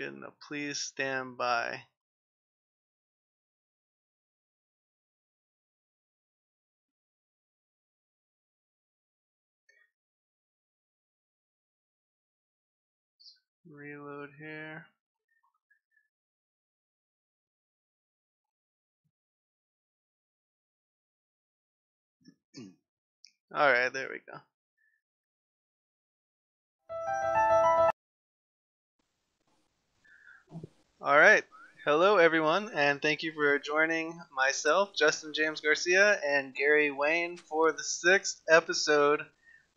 getting a please stand by. Reload here. All right, there we go. All right. Hello, everyone, and thank you for joining myself, Justin James Garcia, and Gary Wayne for the sixth episode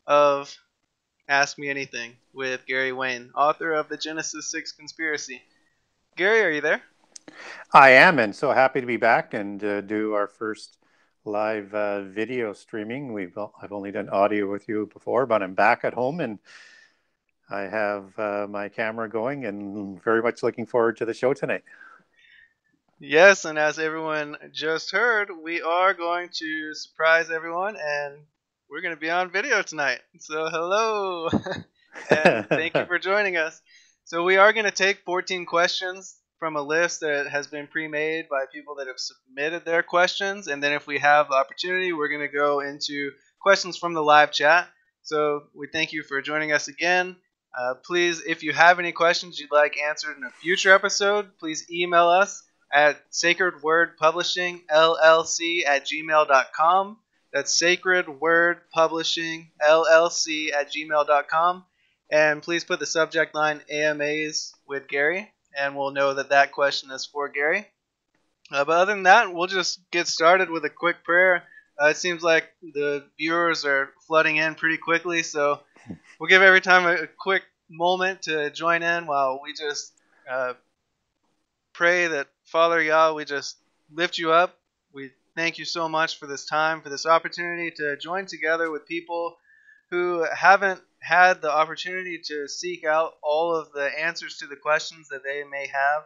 of Ask Me Anything with Gary Wayne, author of the Genesis 6 Conspiracy. Gary, are you there? I am, and so happy to be back and uh, do our first live uh, video streaming. We've I've only done audio with you before, but I'm back at home and I have uh, my camera going and very much looking forward to the show tonight. Yes, and as everyone just heard, we are going to surprise everyone and we're going to be on video tonight. So, hello. and thank you for joining us. So, we are going to take 14 questions from a list that has been pre-made by people that have submitted their questions and then if we have the opportunity we're going to go into questions from the live chat so we thank you for joining us again uh, please, if you have any questions you'd like answered in a future episode, please email us at sacredwordpublishingllc at gmail.com. That's sacred word publishing llc at gmail.com. And please put the subject line AMAs with Gary, and we'll know that that question is for Gary. Uh, but other than that, we'll just get started with a quick prayer. Uh, it seems like the viewers are flooding in pretty quickly, so we'll give every time a, a quick moment to join in while we just uh, pray that Father Yah, we just lift you up. We thank you so much for this time, for this opportunity to join together with people who haven't had the opportunity to seek out all of the answers to the questions that they may have.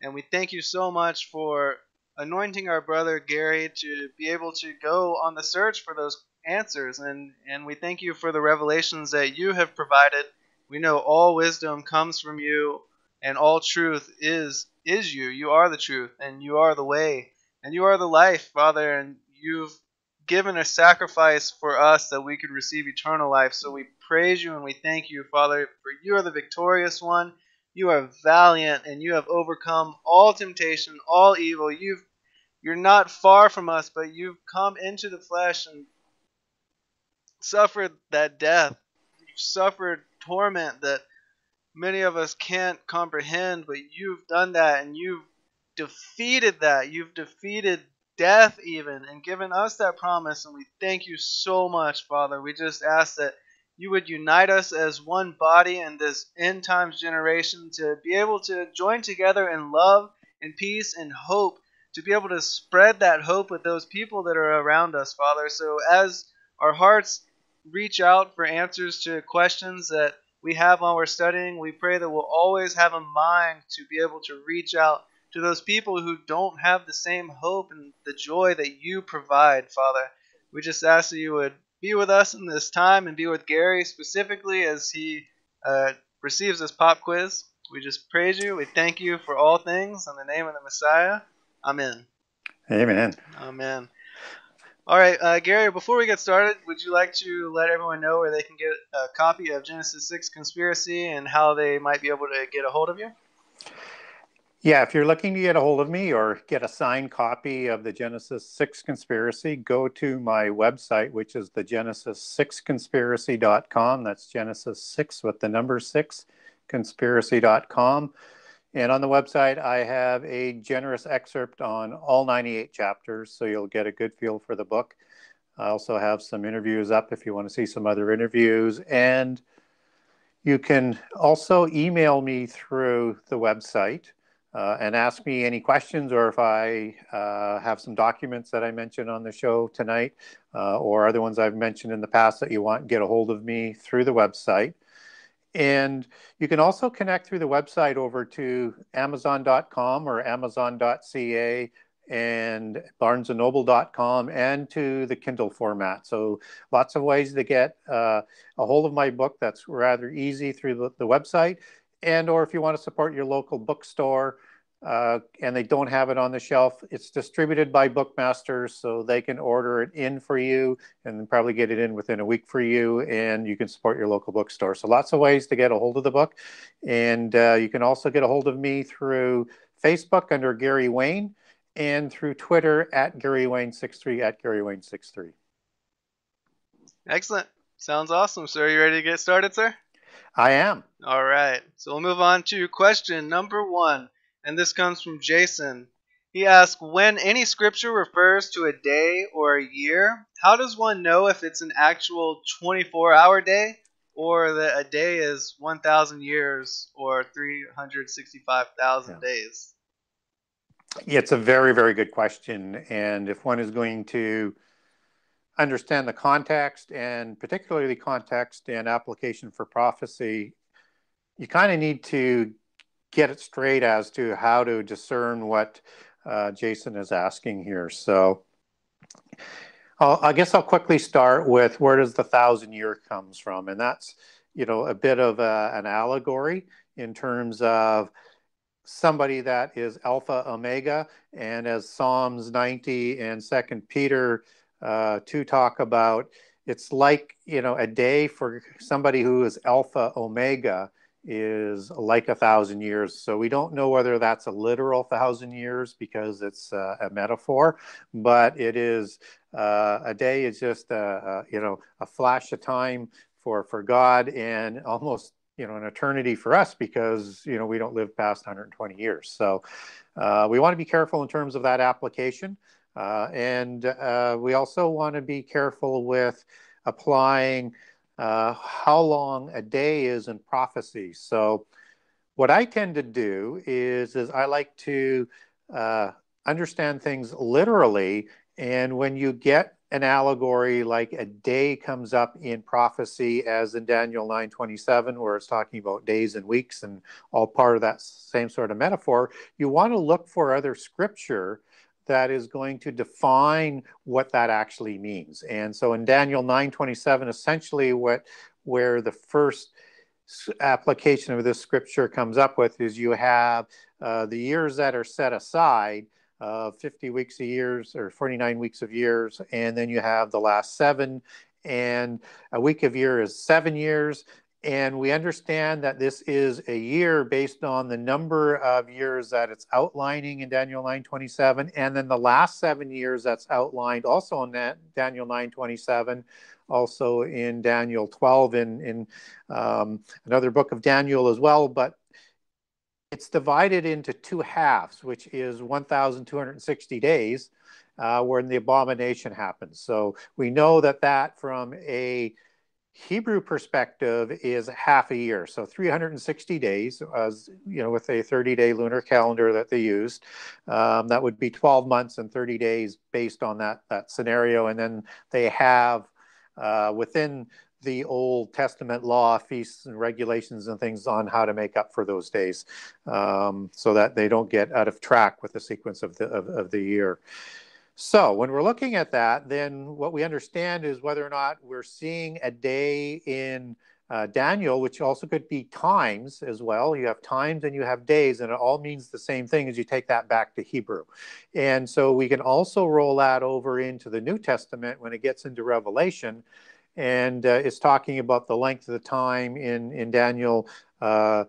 And we thank you so much for anointing our brother Gary to be able to go on the search for those answers. And, and we thank you for the revelations that you have provided. We know all wisdom comes from you, and all truth is is you. You are the truth, and you are the way, and you are the life, Father. And you've given a sacrifice for us that we could receive eternal life. So we praise you and we thank you, Father, for you are the victorious one. You are valiant and you have overcome all temptation, all evil. You've you're not far from us, but you've come into the flesh and suffered that death. You've suffered torment that many of us can't comprehend, but you've done that and you've defeated that. You've defeated death, even, and given us that promise. And we thank you so much, Father. We just ask that you would unite us as one body in this end times generation to be able to join together in love and peace and hope, to be able to spread that hope with those people that are around us, Father. So as our hearts reach out for answers to questions that we have while we're studying, we pray that we'll always have a mind to be able to reach out to those people who don't have the same hope and the joy that you provide, Father. We just ask that you would be with us in this time and be with Gary specifically as he uh, receives this pop quiz. We just praise you. We thank you for all things. In the name of the Messiah, Amen. Amen. Amen. All right, uh, Gary, before we get started, would you like to let everyone know where they can get a copy of Genesis 6 Conspiracy and how they might be able to get a hold of you? Yeah, if you're looking to get a hold of me or get a signed copy of the Genesis 6 Conspiracy, go to my website, which is the Genesis6conspiracy.com. That's Genesis 6 with the number 6, conspiracy.com. And on the website, I have a generous excerpt on all 98 chapters, so you'll get a good feel for the book. I also have some interviews up if you want to see some other interviews. And you can also email me through the website uh, and ask me any questions, or if I uh, have some documents that I mentioned on the show tonight, uh, or other ones I've mentioned in the past that you want, get a hold of me through the website. And you can also connect through the website over to Amazon.com or Amazon.ca and barnesandnoble.com and to the Kindle format. So lots of ways to get uh, a hold of my book that's rather easy through the, the, website. and or if you want to support your local bookstore uh, and they don't have it on the shelf, it's distributed by Bookmasters, so they can order it in for you and probably get it in within a week for you, and you can support your local bookstore. So lots of ways to get a hold of the book, and uh, you can also get a hold of me through Facebook under Gary Wayne, and through Twitter at Gary Wayne63 at Gary Wayne63. Excellent. Sounds awesome. So are you ready to get started, sir? I am. All right. So we'll move on to question number one and this comes from Jason. He asks, when any scripture refers to a day or a year, how does one know if it's an actual 24 hour day or that a day is 1,000 years or 365,000 yeah. days? Yeah, it's a very, very good question. And if one is going to understand the context and particularly the context and application for prophecy, you kind of need to get it straight as to how to discern what uh, Jason is asking here. So I'll, i guess I'll quickly start with where does the thousand year comes from, and that's you know a bit of a, an allegory in terms of somebody that is alpha omega. And as psalms 90 and second peter uh, 2 talk about it's like you know a day for somebody who is alpha omega is like a thousand years. So we don't know whether that's a literal thousand years because it's uh, a metaphor, but it is uh, a day is just a, a, you know a flash of time for for God and almost you know an eternity for us because you know we don't live past 120 years. So uh, we want to be careful in terms of that application, uh, and uh, we also want to be careful with applying uh, how long a day is in prophecy. So, what I tend to do is, is I like to uh, understand things literally. And when you get an allegory like a day comes up in prophecy, as in Daniel 9:27, where it's talking about days and weeks and all part of that same sort of metaphor, you want to look for other scripture that is going to define what that actually means. And so in Daniel 9:27 essentially what where the first application of this scripture comes up with is you have uh, the years that are set aside uh, 50 weeks of years or 49 weeks of years and then you have the last seven and a week of year is seven years and we understand that this is a year based on the number of years that it's outlining in Daniel 9:27, and then the last seven years that's outlined also in that Daniel 9:27, also in Daniel 12, in in um, another book of Daniel as well. But it's divided into two halves, which is 1,260 days, uh, when the abomination happens. So we know that that from a Hebrew perspective is half a year, so 360 days, as you know, with a 30-day lunar calendar that they used, um, that would be 12 months and 30 days based on that that scenario. And then they have uh, within the Old Testament law, feasts and regulations and things on how to make up for those days, um, so that they don't get out of track with the sequence of the of, of the year. So when we're looking at that, then what we understand is whether or not we're seeing a day in uh, Daniel, which also could be times as well. You have times and you have days, and it all means the same thing as you take that back to Hebrew. And so we can also roll that over into the New Testament when it gets into Revelation. And uh, it's talking about the length of the time in, in Daniel. Uh,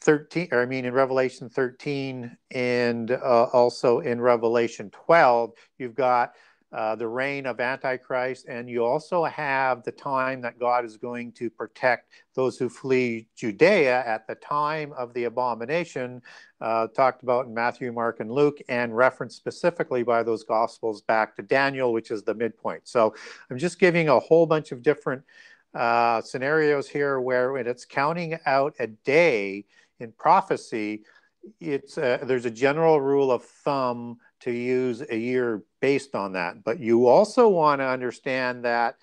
13 or i mean in revelation 13 and uh, also in revelation 12 you've got uh, the reign of antichrist and you also have the time that god is going to protect those who flee judea at the time of the abomination uh, talked about in matthew mark and luke and referenced specifically by those gospels back to daniel which is the midpoint. So i'm just giving a whole bunch of different uh, scenarios here where when it's counting out a day in prophecy, it's a, there's a general rule of thumb to use a year based on that. But you also want to understand that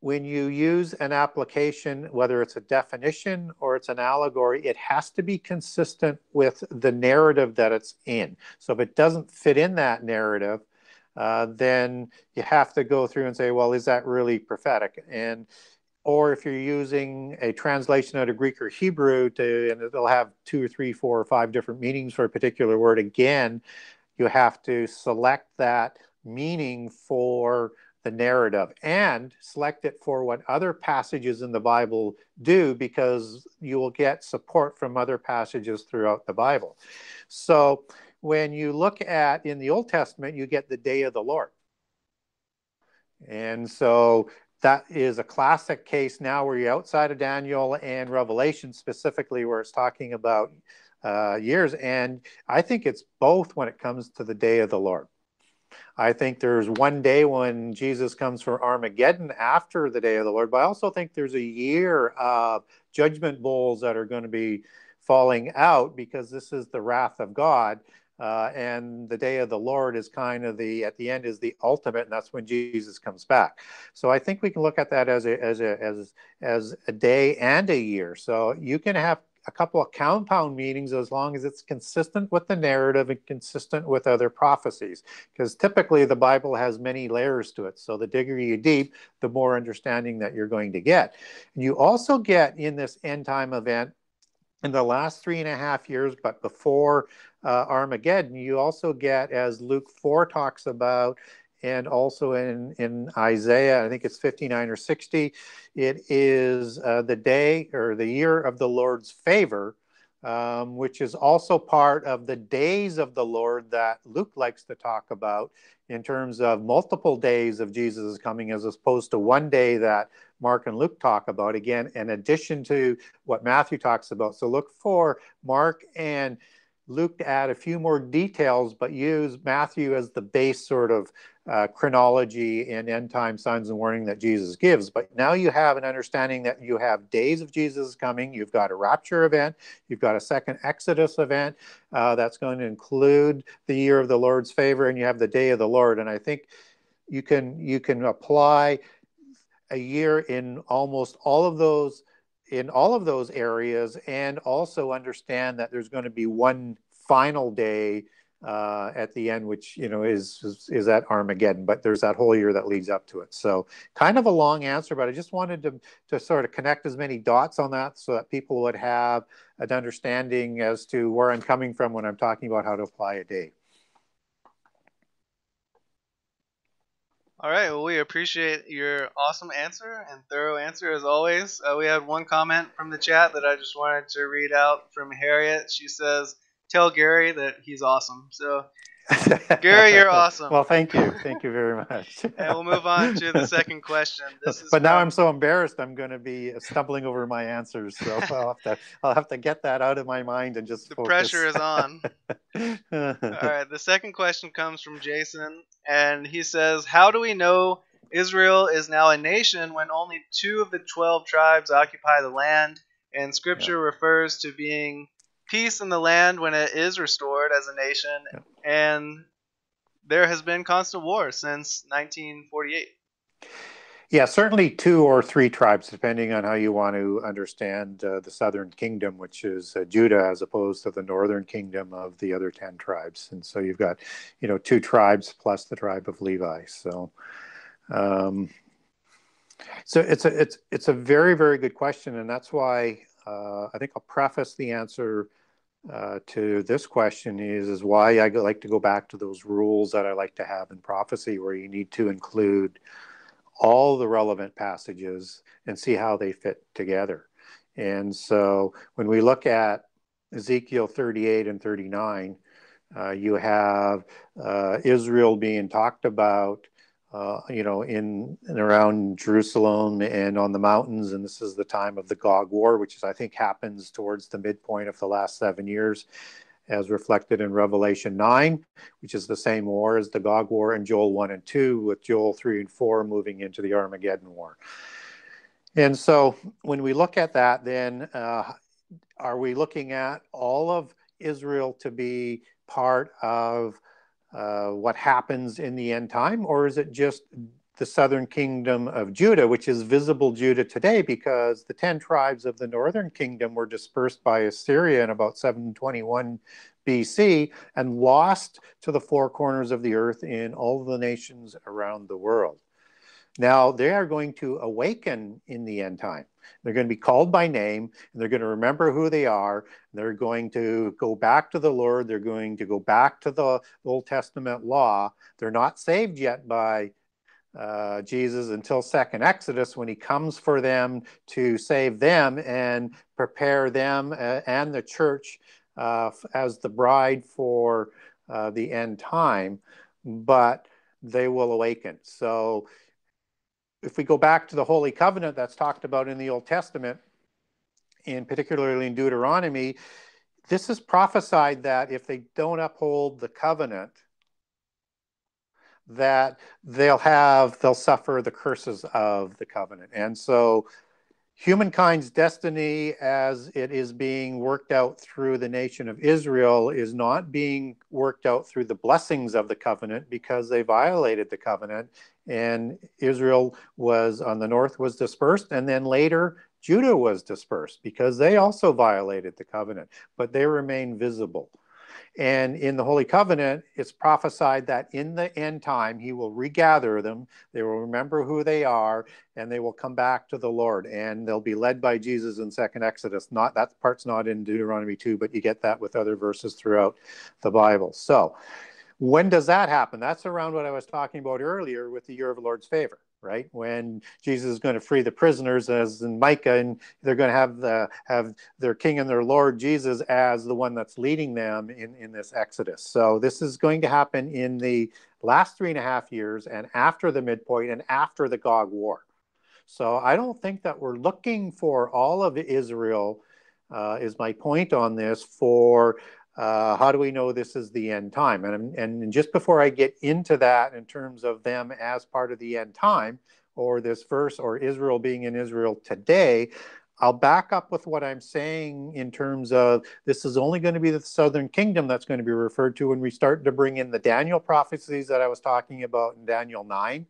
when you use an application, whether it's a definition or it's an allegory, it has to be consistent with the narrative that it's in. So if it doesn't fit in that narrative, uh, then you have to go through and say, well, is that really prophetic? And or if you're using a translation out of Greek or Hebrew, to, and it'll have two or three, four or five different meanings for a particular word, again, you have to select that meaning for the narrative and select it for what other passages in the Bible do because you will get support from other passages throughout the Bible. So when you look at in the Old Testament, you get the day of the Lord. And so that is a classic case now where you're outside of Daniel and Revelation specifically, where it's talking about uh, years. And I think it's both when it comes to the day of the Lord. I think there's one day when Jesus comes for Armageddon after the day of the Lord, but I also think there's a year of judgment bowls that are going to be falling out because this is the wrath of God. Uh, and the day of the Lord is kind of the at the end is the ultimate, and that's when Jesus comes back. So I think we can look at that as a as a as as a day and a year. So you can have a couple of compound meanings as long as it's consistent with the narrative and consistent with other prophecies. Because typically the Bible has many layers to it. So the digger you deep, the more understanding that you're going to get. And you also get in this end time event in the last three and a half years, but before uh, Armageddon, you also get, as Luke 4 talks about, and also in, in Isaiah, I think it's 59 or 60, it is uh, the day or the year of the Lord's favor, um, which is also part of the days of the Lord that Luke likes to talk about in terms of multiple days of Jesus' coming as opposed to one day that Mark and Luke talk about. Again, in addition to what Matthew talks about. So look for Mark and Luke to add a few more details, but use Matthew as the base sort of uh, chronology and end time signs and warning that Jesus gives. But now you have an understanding that you have days of Jesus coming. You've got a rapture event. You've got a second Exodus event uh, that's going to include the year of the Lord's favor, and you have the day of the Lord. And I think you can you can apply a year in almost all of those in all of those areas and also understand that there's going to be one final day uh, at the end, which you know is, is, is at Armageddon. But there's that whole year that leads up to it. So kind of a long answer, but I just wanted to to sort of connect as many dots on that so that people would have an understanding as to where I'm coming from when I'm talking about how to apply a day. All right. Well, we appreciate your awesome answer and thorough answer as always. Uh, we had one comment from the chat that I just wanted to read out from Harriet. She says, "Tell Gary that he's awesome." So, Gary, you're awesome. well, thank you, thank you very much. and we'll move on to the second question. This is but now I'm so embarrassed. I'm going to be stumbling over my answers, so I'll have to I'll have to get that out of my mind and just. The focus. pressure is on. All right. The second question comes from Jason, and he says, "How do we know Israel is now a nation when only two of the twelve tribes occupy the land, and Scripture yeah. refers to being peace in the land when it is restored as a nation, and there has been constant war since 1948." Yeah, certainly two or three tribes, depending on how you want to understand uh, the southern kingdom, which is uh, Judah, as opposed to the northern kingdom of the other 10 tribes. And so you've got, you know, two tribes plus the tribe of Levi. So, um, so it's a, it's, it's a very, very good question. And that's why uh, I think I'll preface the answer uh, to this question is is why I like to go back to those rules that I like to have in prophecy, where you need to include all the relevant passages and see how they fit together. And so when we look at Ezekiel 38 and 39, uh, you have uh, Israel being talked about, uh, you know, in and around Jerusalem and on the mountains. And this is the time of the Gog War, which is, I think, happens towards the midpoint of the last seven years as reflected in Revelation 9, which is the same war as the Gog War, and Joel 1 and 2, with Joel 3 and 4 moving into the Armageddon War. And so when we look at that, then uh, are we looking at all of Israel to be part of uh, what happens in the end time, or is it just the southern kingdom of Judah, which is visible Judah today because the 10 tribes of the northern kingdom were dispersed by Assyria in about 721 BC and lost to the four corners of the earth in all the nations around the world. Now, they are going to awaken in the end time. They're going to be called by name, and they're going to remember who they are. They're going to go back to the Lord. They're going to go back to the Old Testament law. They're not saved yet by uh, Jesus until second Exodus when he comes for them to save them and prepare them uh, and the church uh, as the bride for uh, the end time. But they will awaken. So if we go back to the Holy Covenant that's talked about in the Old Testament, and particularly in Deuteronomy, this is prophesied that if they don't uphold the covenant, that they'll have they'll suffer the curses of the covenant. And so humankind's destiny as it is being worked out through the nation of Israel is not being worked out through the blessings of the covenant because they violated the covenant and Israel was on the north was dispersed and then later Judah was dispersed because they also violated the covenant but they remain visible and in the Holy Covenant, it's prophesied that in the end time, he will regather them. They will remember who they are, and they will come back to the Lord. And they'll be led by Jesus in Second Exodus. Not that part's not in Deuteronomy 2, but you get that with other verses throughout the Bible. So when does that happen? That's around what I was talking about earlier with the year of the Lord's favor right? When Jesus is going to free the prisoners, as in Micah, and they're going to have the have their King and their Lord Jesus as the one that's leading them in in this Exodus. So this is going to happen in the last three and a half years, and after the midpoint, and after the Gog War. So I don't think that we're looking for all of Israel. Uh, is my point on this for uh, how do we know this is the end time? And, and just before I get into that, in terms of them as part of the end time, or this verse, or Israel being in Israel today, I'll back up with what I'm saying in terms of this is only going to be the southern kingdom that's going to be referred to when we start to bring in the Daniel prophecies that I was talking about in Daniel 9,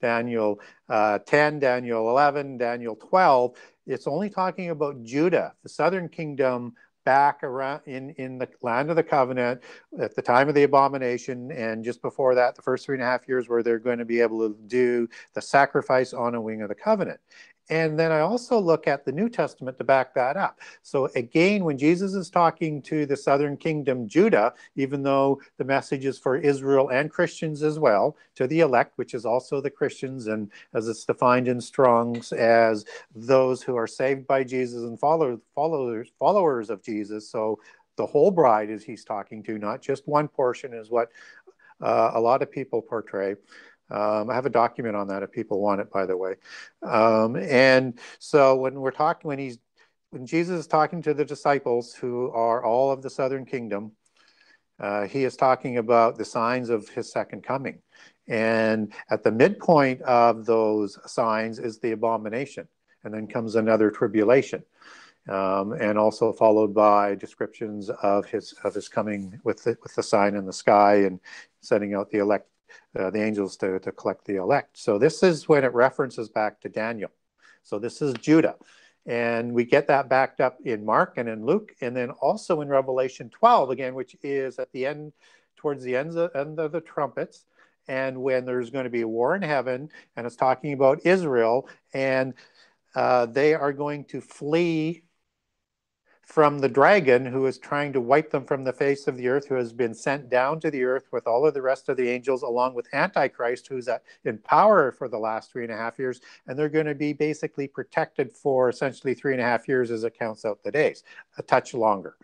Daniel uh, 10, Daniel 11, Daniel 12. It's only talking about Judah, the southern kingdom back around in, in the land of the covenant at the time of the abomination and just before that the first three and a half years where they're going to be able to do the sacrifice on a wing of the covenant and then I also look at the New Testament to back that up. So again, when Jesus is talking to the southern kingdom, Judah, even though the message is for Israel and Christians as well, to the elect, which is also the Christians, and as it's defined in Strong's as those who are saved by Jesus and followers, followers, followers of Jesus. So the whole bride is he's talking to, not just one portion, is what uh, a lot of people portray. Um, I have a document on that if people want it, by the way. Um, and so when we're talking, when he's when Jesus is talking to the disciples who are all of the southern kingdom, uh, he is talking about the signs of his second coming. And at the midpoint of those signs is the abomination. And then comes another tribulation. Um, and also followed by descriptions of his of his coming with the, with the sign in the sky and sending out the elect uh, the angels to, to collect the elect. So this is when it references back to Daniel. So this is Judah. And we get that backed up in Mark and in Luke, and then also in Revelation 12, again, which is at the end, towards the end of, end of the trumpets, and when there's going to be a war in heaven, and it's talking about Israel, and uh, they are going to flee from the dragon who is trying to wipe them from the face of the earth, who has been sent down to the earth with all of the rest of the angels, along with Antichrist, who's in power for the last three and a half years. And they're going to be basically protected for essentially three and a half years as it counts out the days, a touch longer.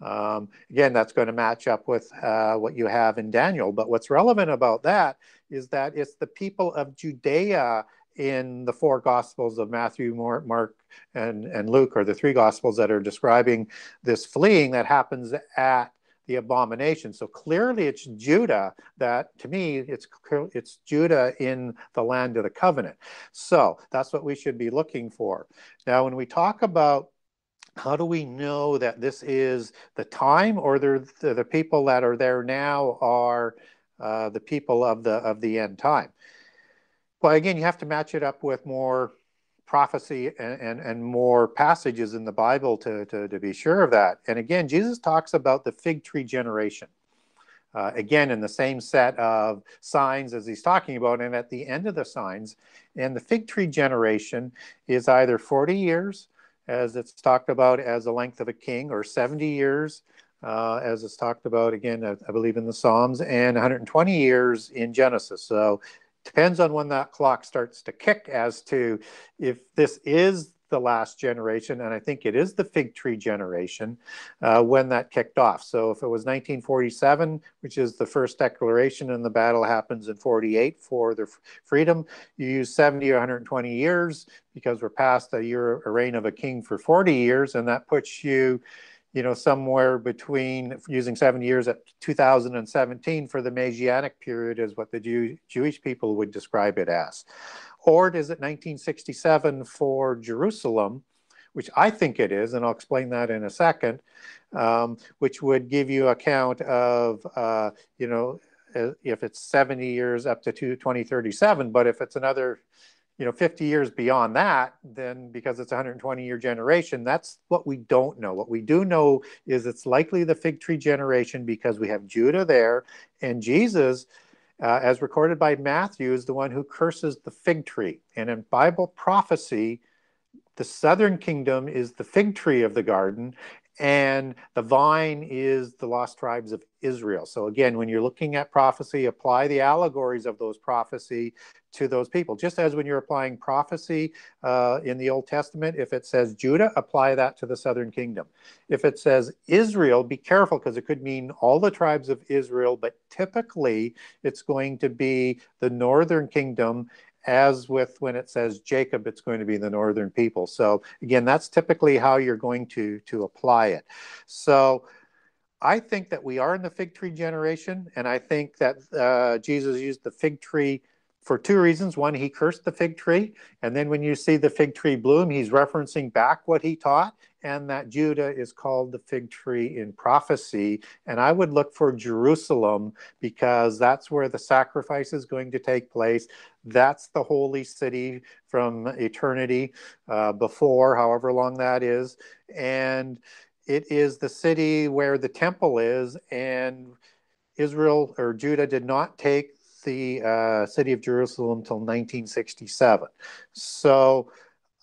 Um, again, that's going to match up with uh, what you have in Daniel. But what's relevant about that is that it's the people of Judea in the four Gospels of Matthew, Mark, and, and Luke, or the three Gospels that are describing this fleeing that happens at the abomination. So clearly, it's Judah that, to me, it's it's Judah in the land of the covenant. So that's what we should be looking for. Now, when we talk about how do we know that this is the time, or the the people that are there now are uh, the people of the of the end time? Well, again, you have to match it up with more prophecy and, and, and, more passages in the Bible to, to, to be sure of that. And again, Jesus talks about the fig tree generation. uh, again in the same set of signs as he's talking about. And at the end of the signs, and the fig tree generation is either 40 years, as it's talked about as the length of a king, or 70 years, uh, as it's talked about again, I, I, believe in the Psalms, and 120 years in Genesis. So depends on when that clock starts to kick as to if this is the last generation, and I think it is the fig tree generation uh, when that kicked off. So if it was 1947, which is the first declaration, and the battle happens in 48 for the freedom, you use 70 or 120 years because we're past a year a reign of a king for 40 years, and that puts you you know, somewhere between using seven years at 2017 for the Messianic period is what the Jew, Jewish people would describe it as. Or is it 1967 for Jerusalem, which I think it is, and I'll explain that in a second, um, which would give you a count of, uh, you know, uh, if it's 70 years up to 2037, but if it's another you know 50 years beyond that then because it's a 120 year generation that's what we don't know. What we do know is it's likely the fig tree generation because we have judah there and jesus uh, as recorded by matthew is the one who curses the fig tree. And in bible prophecy the southern kingdom is the fig tree of the garden and the vine is the lost tribes of Israel. So again, when you're looking at prophecy, apply the allegories of those prophecy to those people. Just as when you're applying prophecy uh, in the Old Testament, if it says Judah, apply that to the southern kingdom. If it says Israel, be careful because it could mean all the tribes of Israel, but typically it's going to be the northern kingdom as with when it says Jacob, it's going to be the northern people. So again, that's typically how you're going to, to apply it. So I think that we are in the fig tree generation, and I think that uh, Jesus used the fig tree for two reasons. One, he cursed the fig tree, and then when you see the fig tree bloom, he's referencing back what he taught, and that Judah is called the fig tree in prophecy. And I would look for Jerusalem because that's where the sacrifice is going to take place. That's the holy city from eternity uh, before, however long that is. And it is the city where the temple is. And Israel or Judah did not take the uh, city of Jerusalem until 1967. So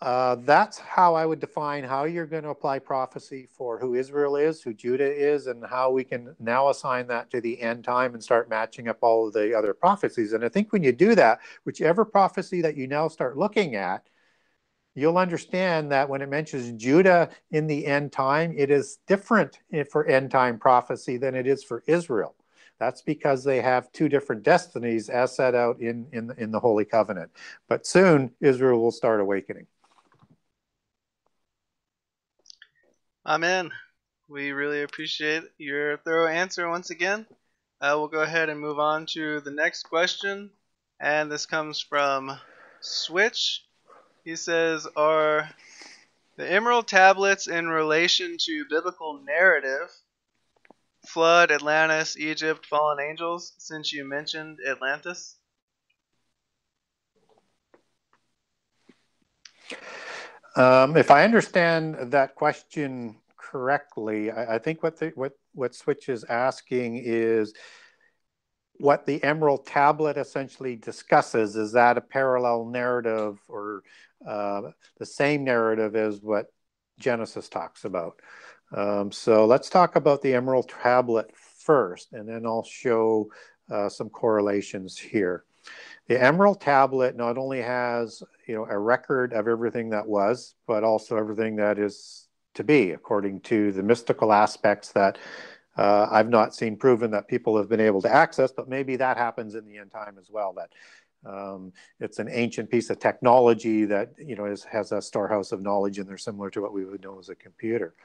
uh, that's how I would define how you're going to apply prophecy for who Israel is, who Judah is, and how we can now assign that to the end time and start matching up all of the other prophecies. And I think when you do that, whichever prophecy that you now start looking at, you'll understand that when it mentions Judah in the end time, it is different for end time prophecy than it is for Israel. That's because they have two different destinies as set out in, in, in the Holy Covenant. But soon, Israel will start awakening. Amen. We really appreciate your thorough answer once again. Uh, we'll go ahead and move on to the next question. And this comes from Switch. He says, Are the Emerald Tablets in relation to biblical narrative? Flood, Atlantis, Egypt, fallen angels, since you mentioned Atlantis? Um, if I understand that question correctly, I, I think what the, what what Switch is asking is what the Emerald Tablet essentially discusses. Is that a parallel narrative or uh, the same narrative as what Genesis talks about? Um, so let's talk about the Emerald Tablet first, and then I'll show uh, some correlations here. The Emerald Tablet not only has you know a record of everything that was, but also everything that is to be, according to the mystical aspects that uh, I've not seen proven that people have been able to access. But maybe that happens in the end time as well. That um, it's an ancient piece of technology that you know is, has a storehouse of knowledge and they're similar to what we would know as a computer.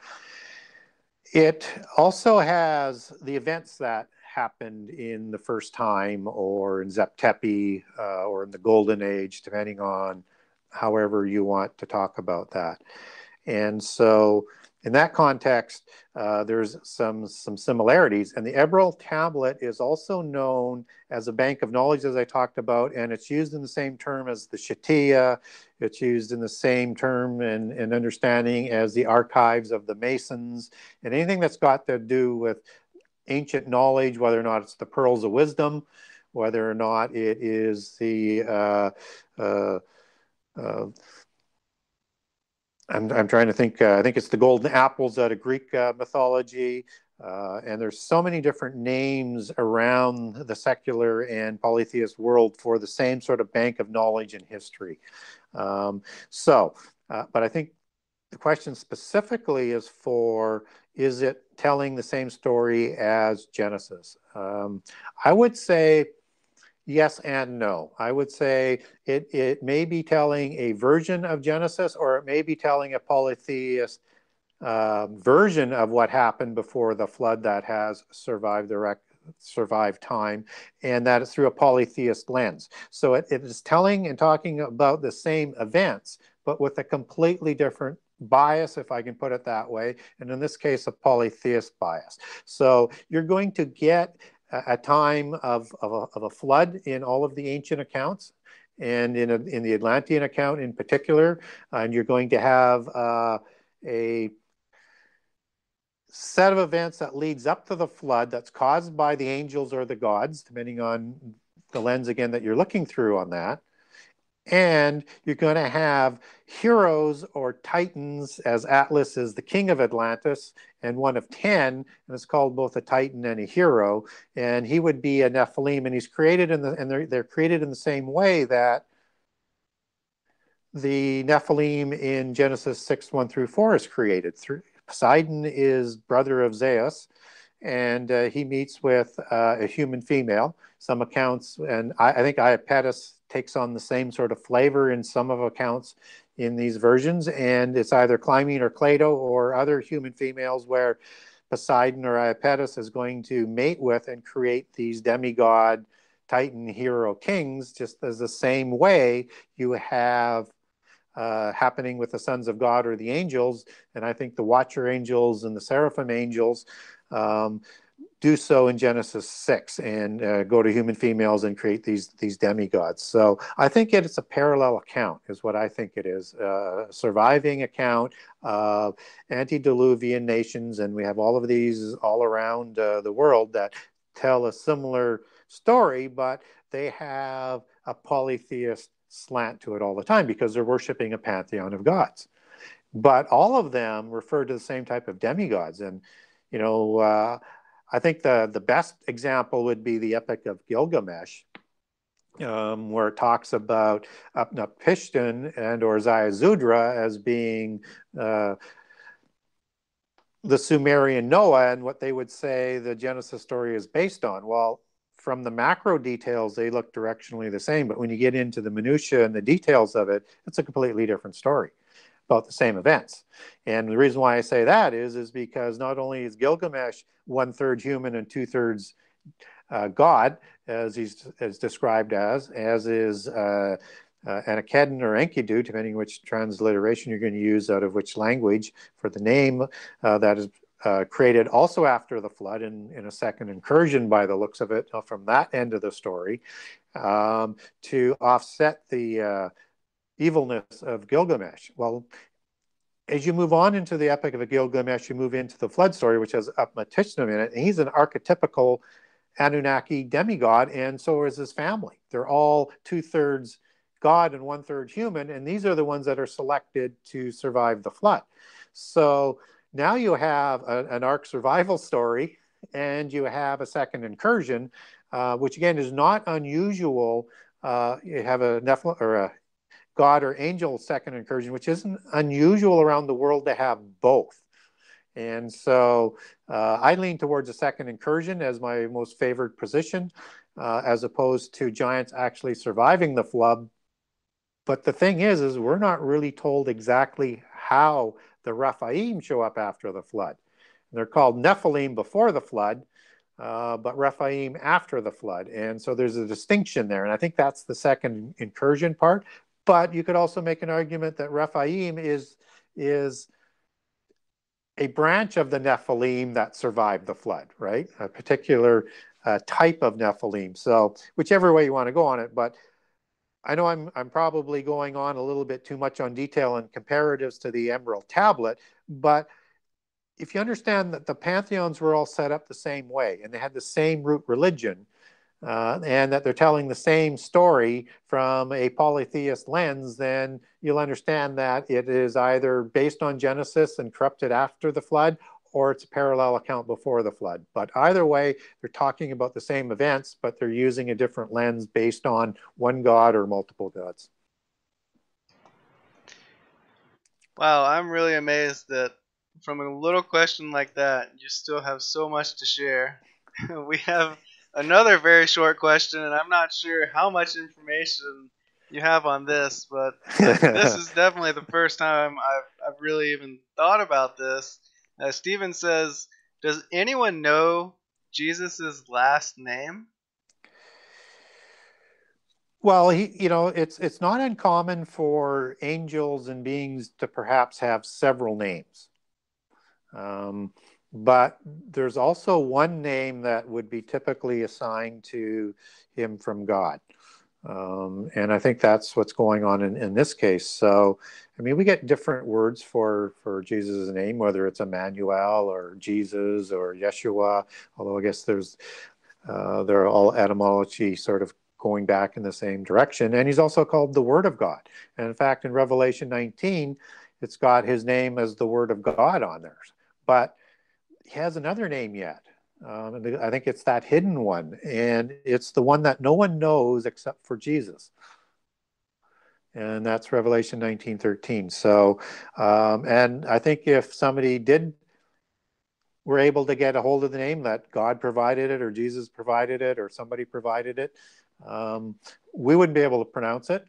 It also has the events that happened in the first time or in Zeptepi uh, or in the Golden Age, depending on however you want to talk about that. And so, in that context, uh, there's some some similarities. And the Emerald tablet is also known as a bank of knowledge, as I talked about, and it's used in the same term as the Shtia. It's used in the same term and, and understanding as the archives of the Masons, and anything that's got to do with ancient knowledge, whether or not it's the pearls of wisdom, whether or not it is the uh, uh, uh, I'm, I'm trying to think. Uh, I think it's the golden apples out of Greek uh, mythology. Uh, and there's so many different names around the secular and polytheist world for the same sort of bank of knowledge and history. Um, so, but I think the question specifically is for is it telling the same story as Genesis? Um, I would say yes and no. I would say it, it may be telling a version of Genesis or it may be telling a polytheist uh, version of what happened before the flood that has survived the survived time, and that is through a polytheist lens. So it, it is telling and talking about the same events, but with a completely different bias, if I can put it that way, and in this case, a polytheist bias. So you're going to get a, time of, of a, of, a, flood in all of the ancient accounts. And in, a, in the Atlantean account in particular, and you're going to have uh, a set of events that leads up to the flood that's caused by the angels or the gods, depending on the lens again that you're looking through on that. And you're going to have heroes or titans, as Atlas is the king of Atlantis and one of 10, and it's called both a titan and a hero. And he would be a Nephilim, and he's created in the, and they're, they're created in the same way that the Nephilim in Genesis 6 1 through 4 is created through Poseidon is brother of Zeus, and uh, he meets with uh, a human female. Some accounts, and I, I think Iapetus takes on the same sort of flavor in some of accounts in these versions, and it's either Clymene or Cleito or other human females where Poseidon or Iapetus is going to mate with and create these demigod Titan hero kings, just as the same way you have uh, happening with the sons of God or the angels. And I think the Watcher angels and the Seraphim angels um, do so in Genesis 6 and uh, go to human females and create these, these demigods. So I think it's a parallel account, is what I think it is. Uh, surviving account of antediluvian nations. And we have all of these all around uh, the world that tell a similar story, but they have a polytheist slant to it all the time because they're worshiping a pantheon of gods. But all of them refer to the same type of demigods. And, you know, uh, I think the, the best example would be the Epic of Gilgamesh, um, where it talks about Utnapishtim and or Ziusudra as being uh, the Sumerian Noah and what they would say the Genesis story is based on. Well, from the macro details, they look directionally the same, but when you get into the minutia and the details of it, it's a completely different story about the same events. And the reason why I say that is, is because not only is Gilgamesh one third human and two thirds uh, God, as he's as described as, as is uh, uh, or Enkidu, depending which transliteration you're going to use out of which language for the name uh, that is uh, created also after the flood in, in a second incursion by the looks of it uh, from that end of the story um, to offset the uh, evilness of Gilgamesh. Well, as you move on into the epic of Gilgamesh, you move into the flood story, which has Utnapishtim in it, and he's an archetypical Anunnaki demigod, and so is his family. They're all two thirds God and one third human, and these are the ones that are selected to survive the flood. So now you have a, an ark survival story and you have a second incursion, uh, which again is not unusual. Uh, you have a Nephilim or a God or angel second incursion, which isn't unusual around the world to have both. And so uh, I lean towards a second incursion as my most favored position, uh, as opposed to giants actually surviving the flood. But the thing is, is we're not really told exactly how the Rephaim show up after the flood. They're called Nephilim before the flood, uh, but Rephaim after the flood. And so there's a distinction there. And I think that's the second incursion part. But you could also make an argument that Rephaim is, is a branch of the Nephilim that survived the flood, right? A particular uh, type of Nephilim. So whichever way you want to go on it, but I know I'm, I'm probably going on a little bit too much on detail and comparatives to the Emerald Tablet, but if you understand that the pantheons were all set up the same way and they had the same root religion, uh, and that they're telling the same story from a polytheist lens, then you'll understand that it is either based on Genesis and corrupted after the flood, or it's a parallel account before the flood. But either way, they're talking about the same events, but they're using a different lens based on one God or multiple gods. Wow, I'm really amazed that from a little question like that, you still have so much to share. we have another very short question, and I'm not sure how much information you have on this, but this is definitely the first time I've, I've really even thought about this. Uh, Stephen says, Does anyone know Jesus' last name? Well, he, you know, it's it's not uncommon for angels and beings to perhaps have several names, um, but there's also one name that would be typically assigned to him from God. Um, and I think that's what's going on in, in this case. So, I mean, we get different words for for Jesus' name, whether it's Emmanuel or Jesus or Yeshua. Although I guess there's uh, they're all etymology sort of going back in the same direction. And he's also called the Word of God. And in fact, in Revelation 19, it's got his name as the Word of God on there. But has another name yet. Um, and I think it's that hidden one, and it's the one that no one knows except for Jesus. And that's Revelation 19:13. So, um, and I think if somebody did were able to get a hold of the name that God provided it, or Jesus provided it, or somebody provided it, um, we wouldn't be able to pronounce it,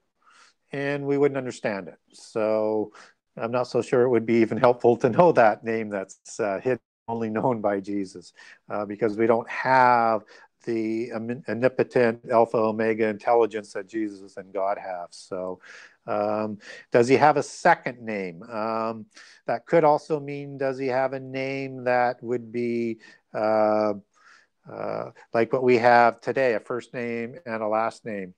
and we wouldn't understand it. So, I'm not so sure it would be even helpful to know that name that's uh, hidden only known by Jesus uh, because we don't have the omnipotent alpha omega intelligence that Jesus and God have. So, um, does he have a second name? Um, that could also mean does he have a name that would be uh, uh, like what we have today, a first name and a last name?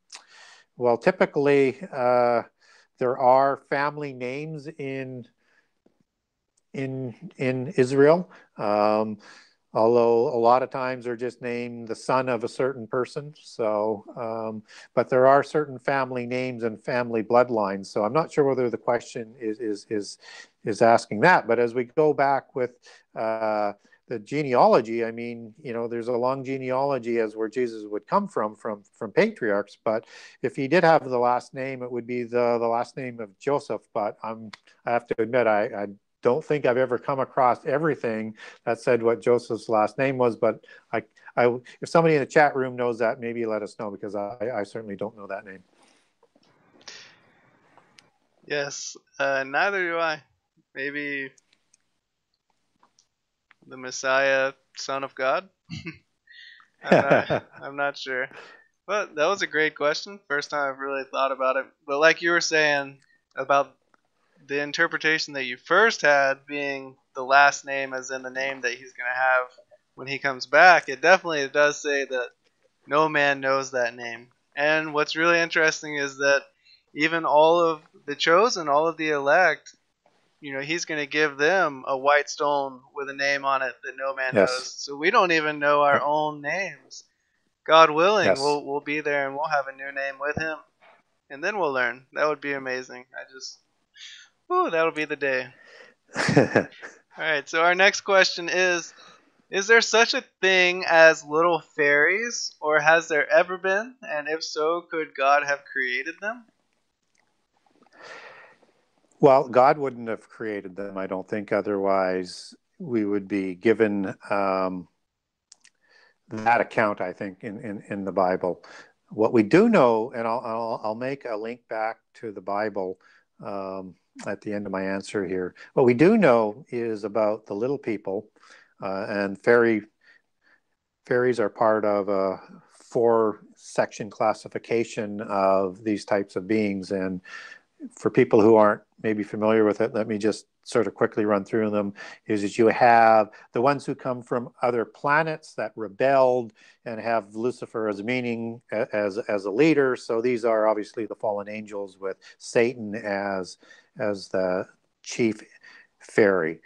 Well, typically, uh, there are family names in in in Israel. Um, although a lot of times they're just named the son of a certain person. So, um, but there are certain family names and family bloodlines. So I'm not sure whether the question is is is is asking that. But as we go back with uh, the genealogy, I mean, you know, there's a long genealogy as where Jesus would come from, from from patriarchs. But if he did have the last name, it would be the the last name of Joseph. But I'm I have to admit, I, I don't think I've ever come across everything that said what Joseph's last name was, but I, I, if somebody in the chat room knows that, maybe let us know because I, I certainly don't know that name. Yes, uh, neither do I. Maybe the Messiah, Son of God. I'm, not, I'm not sure. But that was a great question. First time I've really thought about it. But like you were saying about the interpretation that you first had being the last name as in the name that he's going to have when he comes back, it definitely does say that no man knows that name. And what's really interesting is that even all of the chosen, all of the elect, you know, he's going to give them a white stone with a name on it that no man yes. knows. So we don't even know our own names. God willing, yes. we'll we'll be there and we'll have a new name with him, and then we'll learn. That would be amazing. I just Ooh, that'll be the day. All right, so our next question is Is there such a thing as little fairies, or has there ever been? And if so, could God have created them? Well, God wouldn't have created them, I don't think. Otherwise, we would be given um, that account, I think, in, in, in the Bible. What we do know, and I'll, I'll, I'll make a link back to the Bible. Um, at the end of my answer here. What we do know is about the little people, uh, and fairy fairies are part of a four section classification of these types of beings. And for people who aren't maybe familiar with it, let me just sort of quickly run through them. Is that you have the ones who come from other planets that rebelled and have Lucifer as meaning as as a leader. So these are obviously the fallen angels with Satan as as the chief fairy.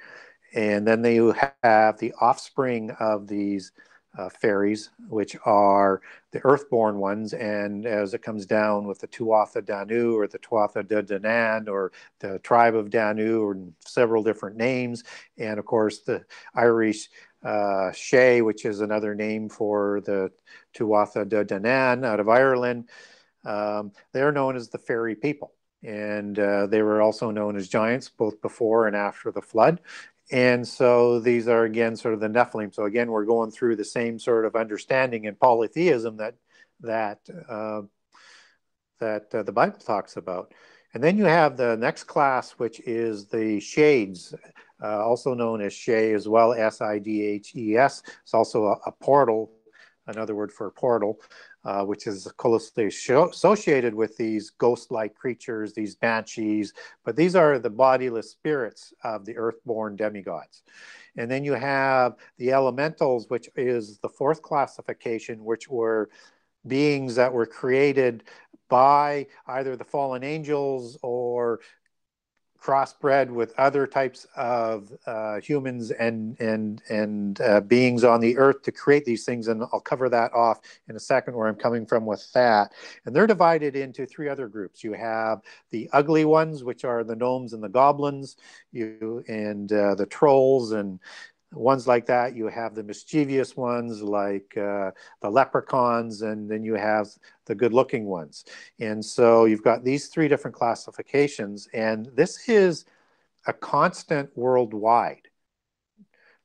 And then they have the offspring of these uh, fairies, which are the earthborn ones. And as it comes down with the Tuatha Danu or the Tuatha De Danann or the tribe of Danu or several different names. And of course, the Irish uh, Shay, which is another name for the Tuatha De Danann out of Ireland. Um, they're known as the fairy people. And uh, they were also known as giants both before and after the flood. And so these are again sort of the Nephilim. So again, we're going through the same sort of understanding in polytheism that that uh, that uh, the Bible talks about. And then you have the next class, which is the shades, uh, also known as Shay as well, S I D H E S. It's also a, a portal, another word for portal uh, which is closely associated with these ghost like creatures, these banshees, but these are the bodiless spirits of the earthborn demigods. And then you have the elementals, which is the fourth classification, which were beings that were created by either the fallen angels or crossbred with other types of uh, humans and and and uh, beings on the earth to create these things and i'll cover that off in a second where i'm coming from with that. And they're divided into three other groups. You have the ugly ones which are the gnomes and the goblins you and uh, the trolls and ones like that. You have the mischievous ones like uh, the leprechauns, and then you have the good looking ones. And so you've got these three different classifications, and this is a constant worldwide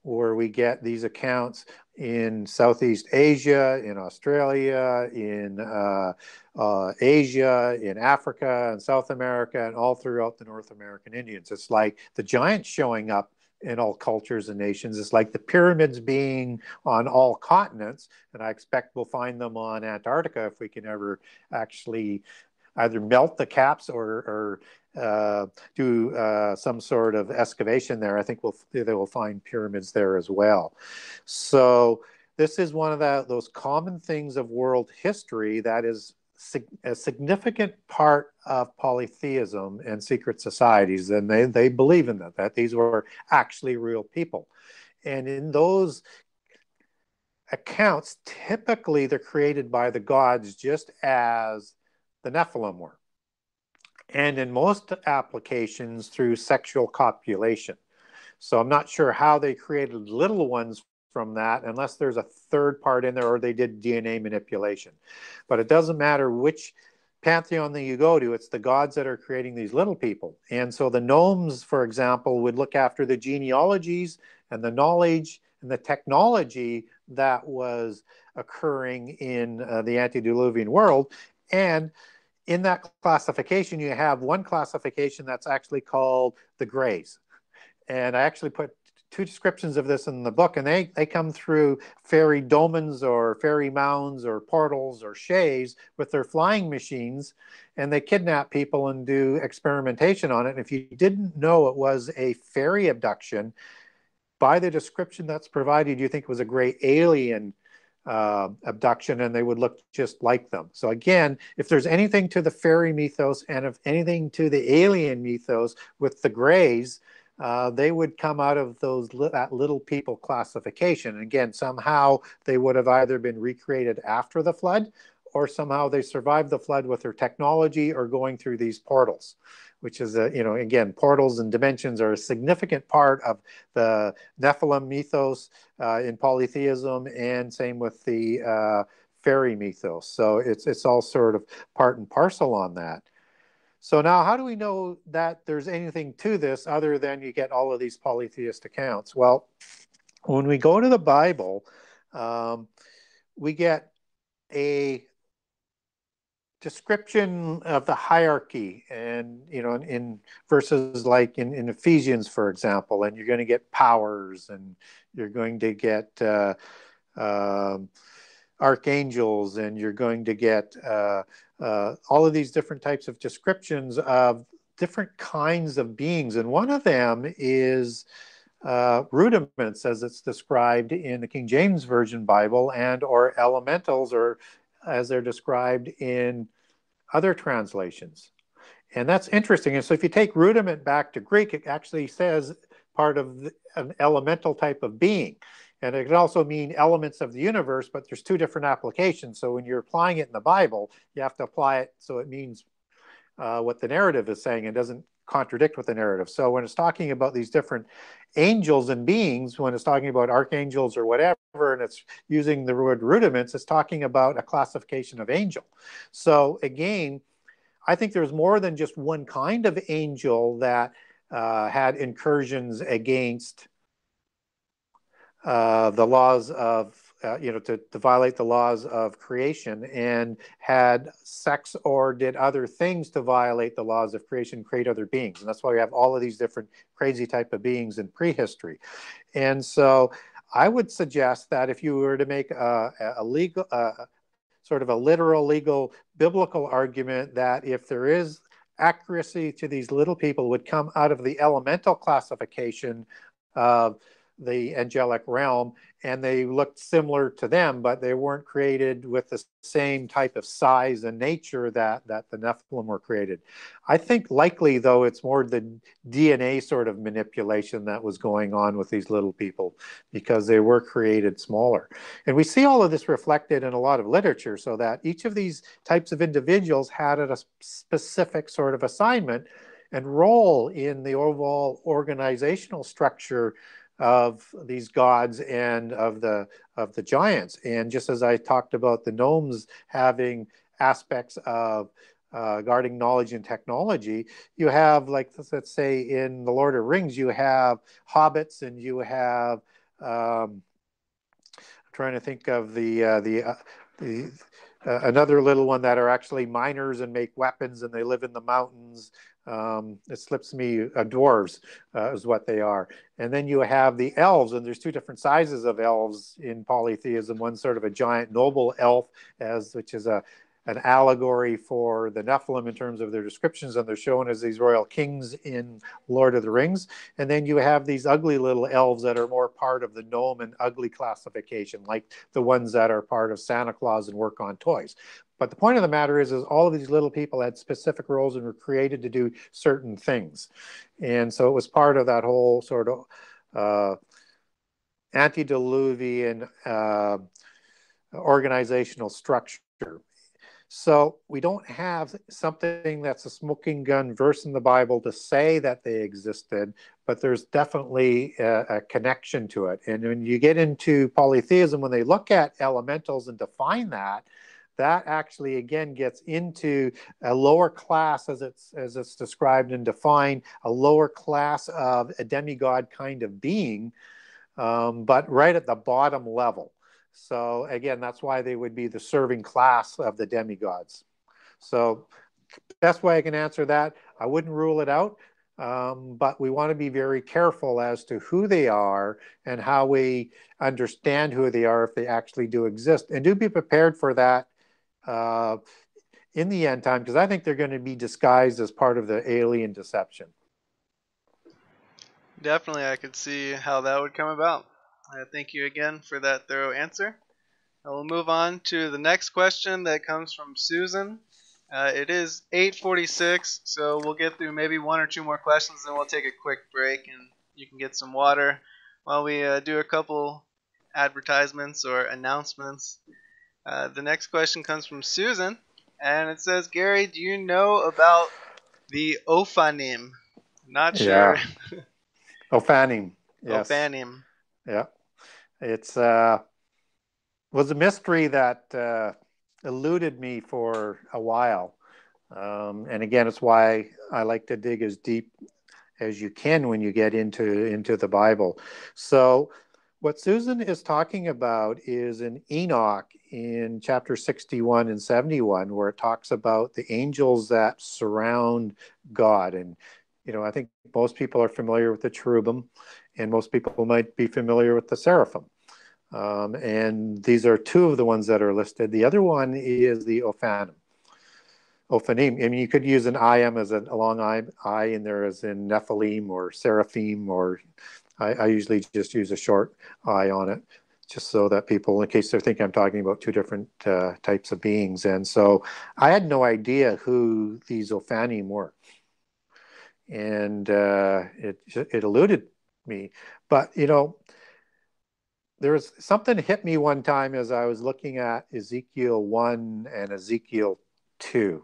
where we get these accounts in Southeast Asia, in Australia, in uh, uh, Asia, in Africa, and South America, and all throughout the North American Indians. It's like the giants showing up in all cultures and nations. It's like the pyramids being on all continents, and I expect we'll find them on Antarctica if we can ever actually either melt the caps or, or uh, do uh, some sort of excavation there. I think we'll, they will find pyramids there as well. So this is one of the, those common things of world history that is a significant part of polytheism and secret societies, and they, they believe in that, that these were actually real people. And in those accounts, typically they're created by the gods just as the Nephilim were. And in most applications, through sexual copulation. So I'm not sure how they created little ones from that unless there's a third part in there or they did DNA manipulation. But it doesn't matter which pantheon that you go to, it's the gods that are creating these little people. And so the gnomes, for example, would look after the genealogies and the knowledge and the technology that was occurring in uh, the antediluvian world. And in that classification, you have one classification that's actually called the Greys. And I actually put two descriptions of this in the book, and they, they come through fairy dolmens or fairy mounds or portals or shays with their flying machines, and they kidnap people and do experimentation on it. And if you didn't know it was a fairy abduction, by the description that's provided, you think it was a great alien uh, abduction and they would look just like them. So again, if there's anything to the fairy mythos and if anything to the alien mythos with the grays, uh, they would come out of those that little people classification. And again, somehow they would have either been recreated after the flood, or somehow they survived the flood with their technology or going through these portals, which is a you know again portals and dimensions are a significant part of the Nephilim mythos uh, in polytheism, and same with the uh, fairy mythos. So it's it's all sort of part and parcel on that. So now, how do we know that there's anything to this other than you get all of these polytheist accounts? Well, when we go to the Bible, um, we get a description of the hierarchy and you know in, in verses like in, in, ephesians for example and you're going to get powers and you're going to get uh, uh, archangels and you're going to get uh, uh, all of these different types of descriptions of different kinds of beings. And one of them is uh, rudiments, as it's described in the King James Version Bible, and or elementals, or as they're described in other translations. And that's interesting. And so if you take rudiment back to Greek, it actually says part of the, an elemental type of being. And it can also mean elements of the universe, but there's two different applications. So when you're applying it in the Bible, you have to apply it so it means uh, what the narrative is saying and doesn't contradict with the narrative. So when it's talking about these different angels and beings, when it's talking about archangels or whatever, and it's using the word rudiments, it's talking about a classification of angel. So again, I think there's more than just one kind of angel that uh, had incursions against uh, the laws of uh, you know, to, to violate the laws of creation and had sex or did other things to violate the laws of creation, create other beings. And that's why we have all of these different crazy type of beings in prehistory. And so I would suggest that if you were to make a, a legal, sort of a literal, legal, biblical argument that if there is accuracy to these little people would come out of the elemental classification of the angelic realm and they looked similar to them, but they weren't created with the same type of size and nature that, that the Nephilim were created. I think likely, though, it's more the DNA sort of manipulation that was going on with these little people because they were created smaller. And we see all of this reflected in a lot of literature, so that each of these types of individuals had a specific sort of assignment and role in the overall organizational structure of these gods and of the of the giants. And just as I talked about the gnomes having aspects of uh, guarding knowledge and technology, you have like let's say in the Lord of Rings, you have hobbits and you have um, I'm trying to think of the uh, the uh, the uh, another little one that are actually miners and make weapons and they live in the mountains um, it slips me uh, dwarves uh, is what they are and then you have the elves and there's two different sizes of elves in polytheism one sort of a giant noble elf as which is a an allegory for the Nephilim in terms of their descriptions, and they're shown as these royal kings in Lord of the Rings. And then you have these ugly little elves that are more part of the gnome and ugly classification, like the ones that are part of Santa Claus and work on toys. But the point of the matter is, is all of these little people had specific roles and were created to do certain things. And so it was part of that whole sort of uh, antediluvian uh, organizational structure. So we don't have something that's a smoking gun verse in the Bible to say that they existed, but there's definitely a, a, connection to it. And when you get into polytheism, when they look at elementals and define that, that actually again gets into a lower class as it's as it's described and defined, a lower class of a demigod kind of being, um, but right at the bottom level. So again, that's why they would be the serving class of the demigods. So best way I can answer that, I wouldn't rule it out, um, but we want to be very careful as to who they are and how we understand who they are if they actually do exist, and do be prepared for that uh, in the end time because I think they're going to be disguised as part of the alien deception. Definitely, I could see how that would come about. Uh, thank you again for that thorough answer. I will move on to the next question that comes from Susan. Uh, it is 8:46, so we'll get through maybe one or two more questions, then we'll take a quick break, and you can get some water while we uh, do a couple advertisements or announcements. Uh, the next question comes from Susan, and it says, "Gary, do you know about the Ophanim?" Not sure. Yeah. Ophanim. Yes. Ophanim. Yeah. It's uh, was a mystery that uh, eluded me for a while, um, and again, it's why I like to dig as deep as you can when you get into into the Bible. So what Susan is talking about is in Enoch in chapter 61 and 71, where it talks about the angels that surround God. And, you know, I think most people are familiar with the cherubim, and most people might be familiar with the seraphim. Um, and these are two of the ones that are listed. The other one is the Ophanim. Ophanim. I mean, you could use an I am as a, a long I, I in there as in Nephilim or Seraphim or I, I usually just use a short I on it just so that people, in case they're thinking I'm talking about two different uh, types of beings. And so I had no idea who these Ophanim were. And uh, it, it eluded me. But, you know, there was something hit me one time as I was looking at Ezekiel 1 and Ezekiel 2.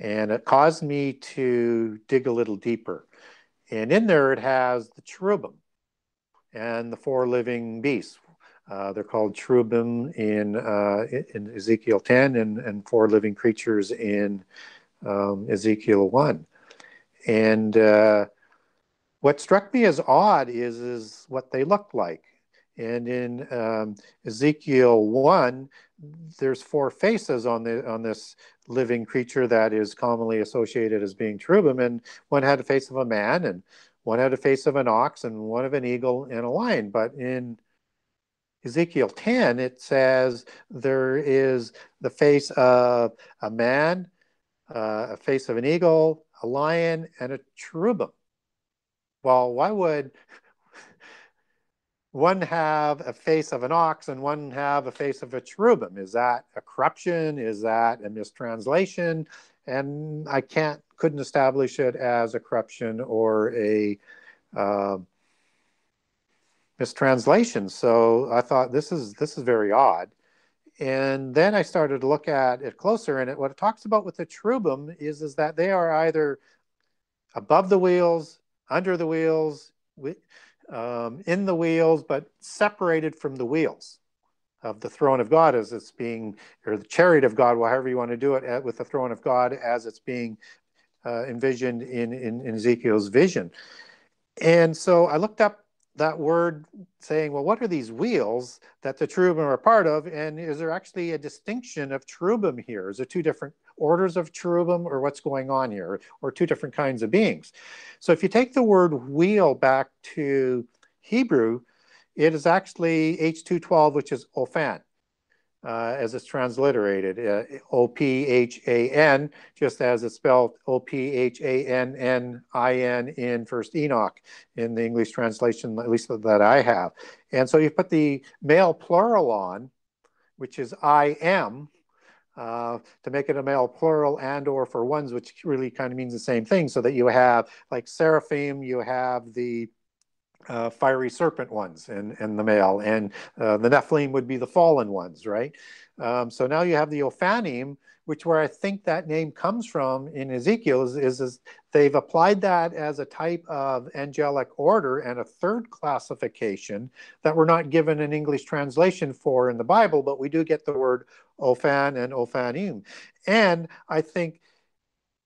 And it caused me to dig a little deeper. And in there, it has the cherubim and the four living beasts. Uh, they're called cherubim in, uh, in Ezekiel 10 and, and four living creatures in um, Ezekiel 1. And uh, what struck me as odd is, is what they looked like. And in um, Ezekiel 1, there's four faces on the on this living creature that is commonly associated as being cherubim, and one had the face of a man, and one had the face of an ox, and one of an eagle and a lion. But in Ezekiel 10, it says there is the face of a man, uh, a face of an eagle, a lion, and a cherubim. Well, why would one have a face of an ox and one have a face of a cherubim? Is that a corruption? Is that a mistranslation? And I can't, couldn't establish it as a corruption or a uh, mistranslation. So I thought this is this is very odd. And then I started to look at it closer, and it, what it talks about with the cherubim is is that they are either above the wheels, under the wheels, um, in the wheels, but separated from the wheels of the throne of God as it's being, or the chariot of God, however you want to do it, with the throne of God as it's being uh, envisioned in, in, in Ezekiel's vision. And so I looked up that word saying, well, what are these wheels that the cherubim are part of? And is there actually a distinction of cherubim here? Is there two different orders of cherubim or what's going on here? Or two different kinds of beings? So if you take the word wheel back to Hebrew, it is actually H212, which is ophan uh, as it's transliterated, uh, O-P-H-A-N, just as it's spelled O-P-H-A-N-N-I-N in First Enoch in the English translation, at least that I have. And so you put the male plural on, which is I am, uh, to make it a male plural and or for ones, which really kind of means the same thing, so that you have like seraphim, you have the uh, fiery serpent ones and, and the male, and uh, the Nephilim would be the fallen ones, right? Um, so now you have the Ophanim, which where I think that name comes from in Ezekiel is, is, is, they've applied that as a type of angelic order and a third classification that we're not given an English translation for in the Bible, but we do get the word Ophan and Ophanim. And I think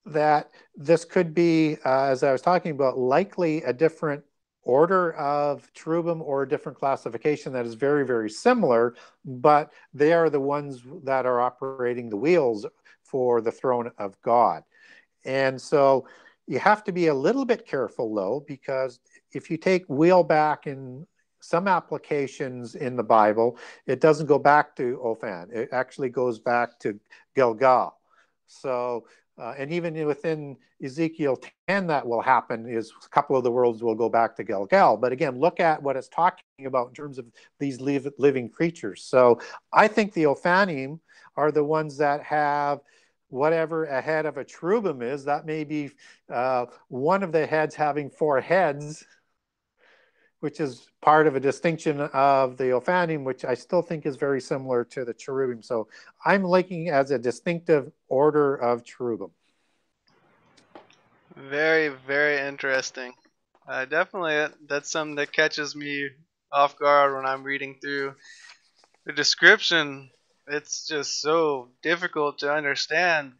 that this could be, uh, as I was talking about, likely a different order of cherubim or a different classification that is very, very similar, but they are the ones that are operating the wheels for the throne of God. And so you have to be a little bit careful though, because if you take wheel back in some applications in the Bible, it doesn't go back to Ophan. It actually goes back to Gilgal. So uh, and even within Ezekiel 10, that will happen is a couple of the worlds will go back to Gilgal. But again, look at what it's talking about in terms of these living creatures. So I think the Ophanim are the ones that have whatever a head of a cherubim is. That may be uh, one of the heads having four heads which is part of a distinction of the Ophanim, which I still think is very similar to the cherubim. So I'm looking as a distinctive order of cherubim. Very, very interesting. Uh, definitely, that's something that catches me off guard when I'm reading through the description. It's just so difficult to understand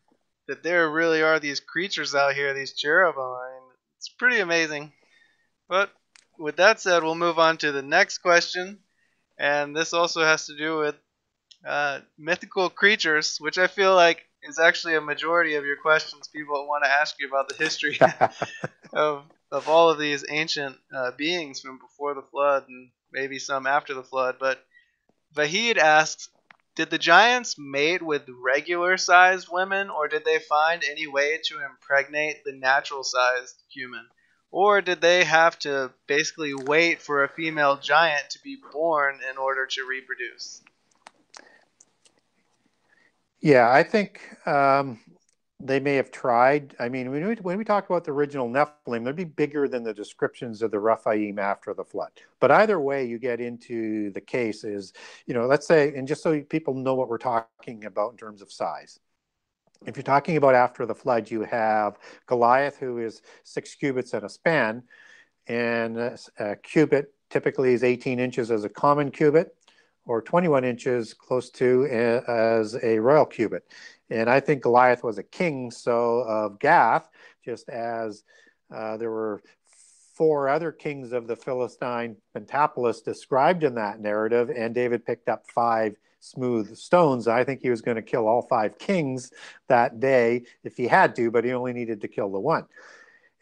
that there really are these creatures out here, these cherubim. I mean, it's pretty amazing. But with that said, we'll move on to the next question, and this also has to do with uh, mythical creatures, which I feel like is actually a majority of your questions. People want to ask you about the history of of all of these ancient uh, beings from before the flood and maybe some after the flood. But Vahid asks, did the giants mate with regular sized women, or did they find any way to impregnate the natural sized human? Or did they have to basically wait for a female giant to be born in order to reproduce? Yeah, I think um, they may have tried. I mean, when we, when we talk about the original Nephilim, they'd be bigger than the descriptions of the Rephaim after the flood. But either way, you get into the case is, you know, let's say, and just so people know what we're talking about in terms of size. If you're talking about after the flood, you have Goliath, who is six cubits and a span, and a, cubit typically is 18 inches as a common cubit, or 21 inches close to a, as a royal cubit. And I think Goliath was a king, so of Gath, just as uh, there were four other kings of the Philistine Pentapolis described in that narrative, and David picked up five smooth stones. I think he was going to kill all five kings that day if he had to, but he only needed to kill the one.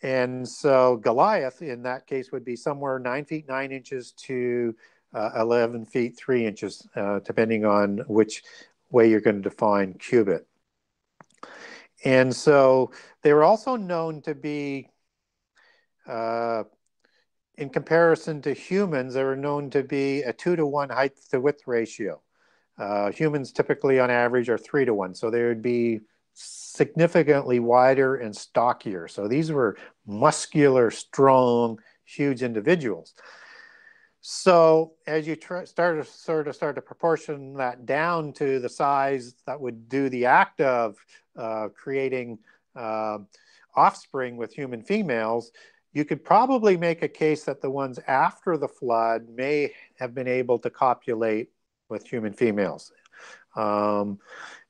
And so Goliath, in that case, would be somewhere nine feet nine inches to uh, 11 feet three inches, uh, depending on which way you're going to define cubit. And so they were also known to be, uh, in comparison to humans, they were known to be a two to one height to width ratio. Uh, humans typically, on average, are three to one. So they would be significantly wider and stockier. So these were muscular, strong, huge individuals. So as you try, start to sort of start to proportion that down to the size that would do the act of uh, creating uh, offspring with human females, you could probably make a case that the ones after the flood may have been able to copulate with human females. Um,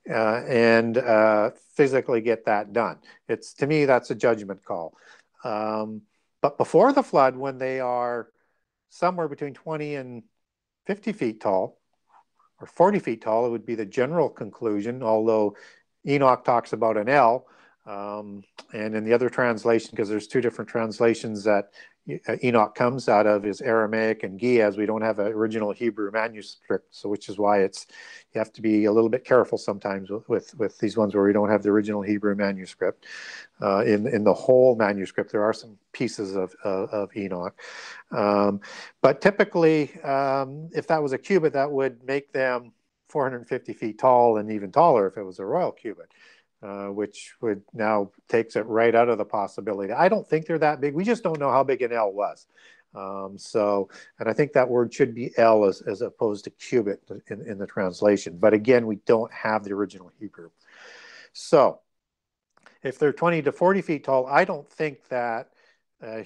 uh, and uh, physically get that done. It's to me that's a judgment call. Um, but before the flood, when they are somewhere between 20 and 50 feet tall, or 40 feet tall, it would be the general conclusion. Although Enoch talks about an ell, um, and in the other translation, because there's two different translations that uh, Enoch comes out of is Aramaic and Ge'ez. We don't have an original Hebrew manuscript, so which is why it's you have to be a little bit careful sometimes with with, with these ones where we don't have the original Hebrew manuscript. Uh, in in the whole manuscript, there are some pieces of of, of Enoch, um, but typically, um, if that was a cubit, that would make them 450 feet tall and even taller if it was a royal cubit. Uh, which would now takes it right out of the possibility. I don't think they're that big. We just don't know how big an ell was. Um, so, and I think that word should be ell as, as opposed to cubit in, in the translation. But again, we don't have the original Hebrew. So, if they're 20 to 40 feet tall, I don't think that uh,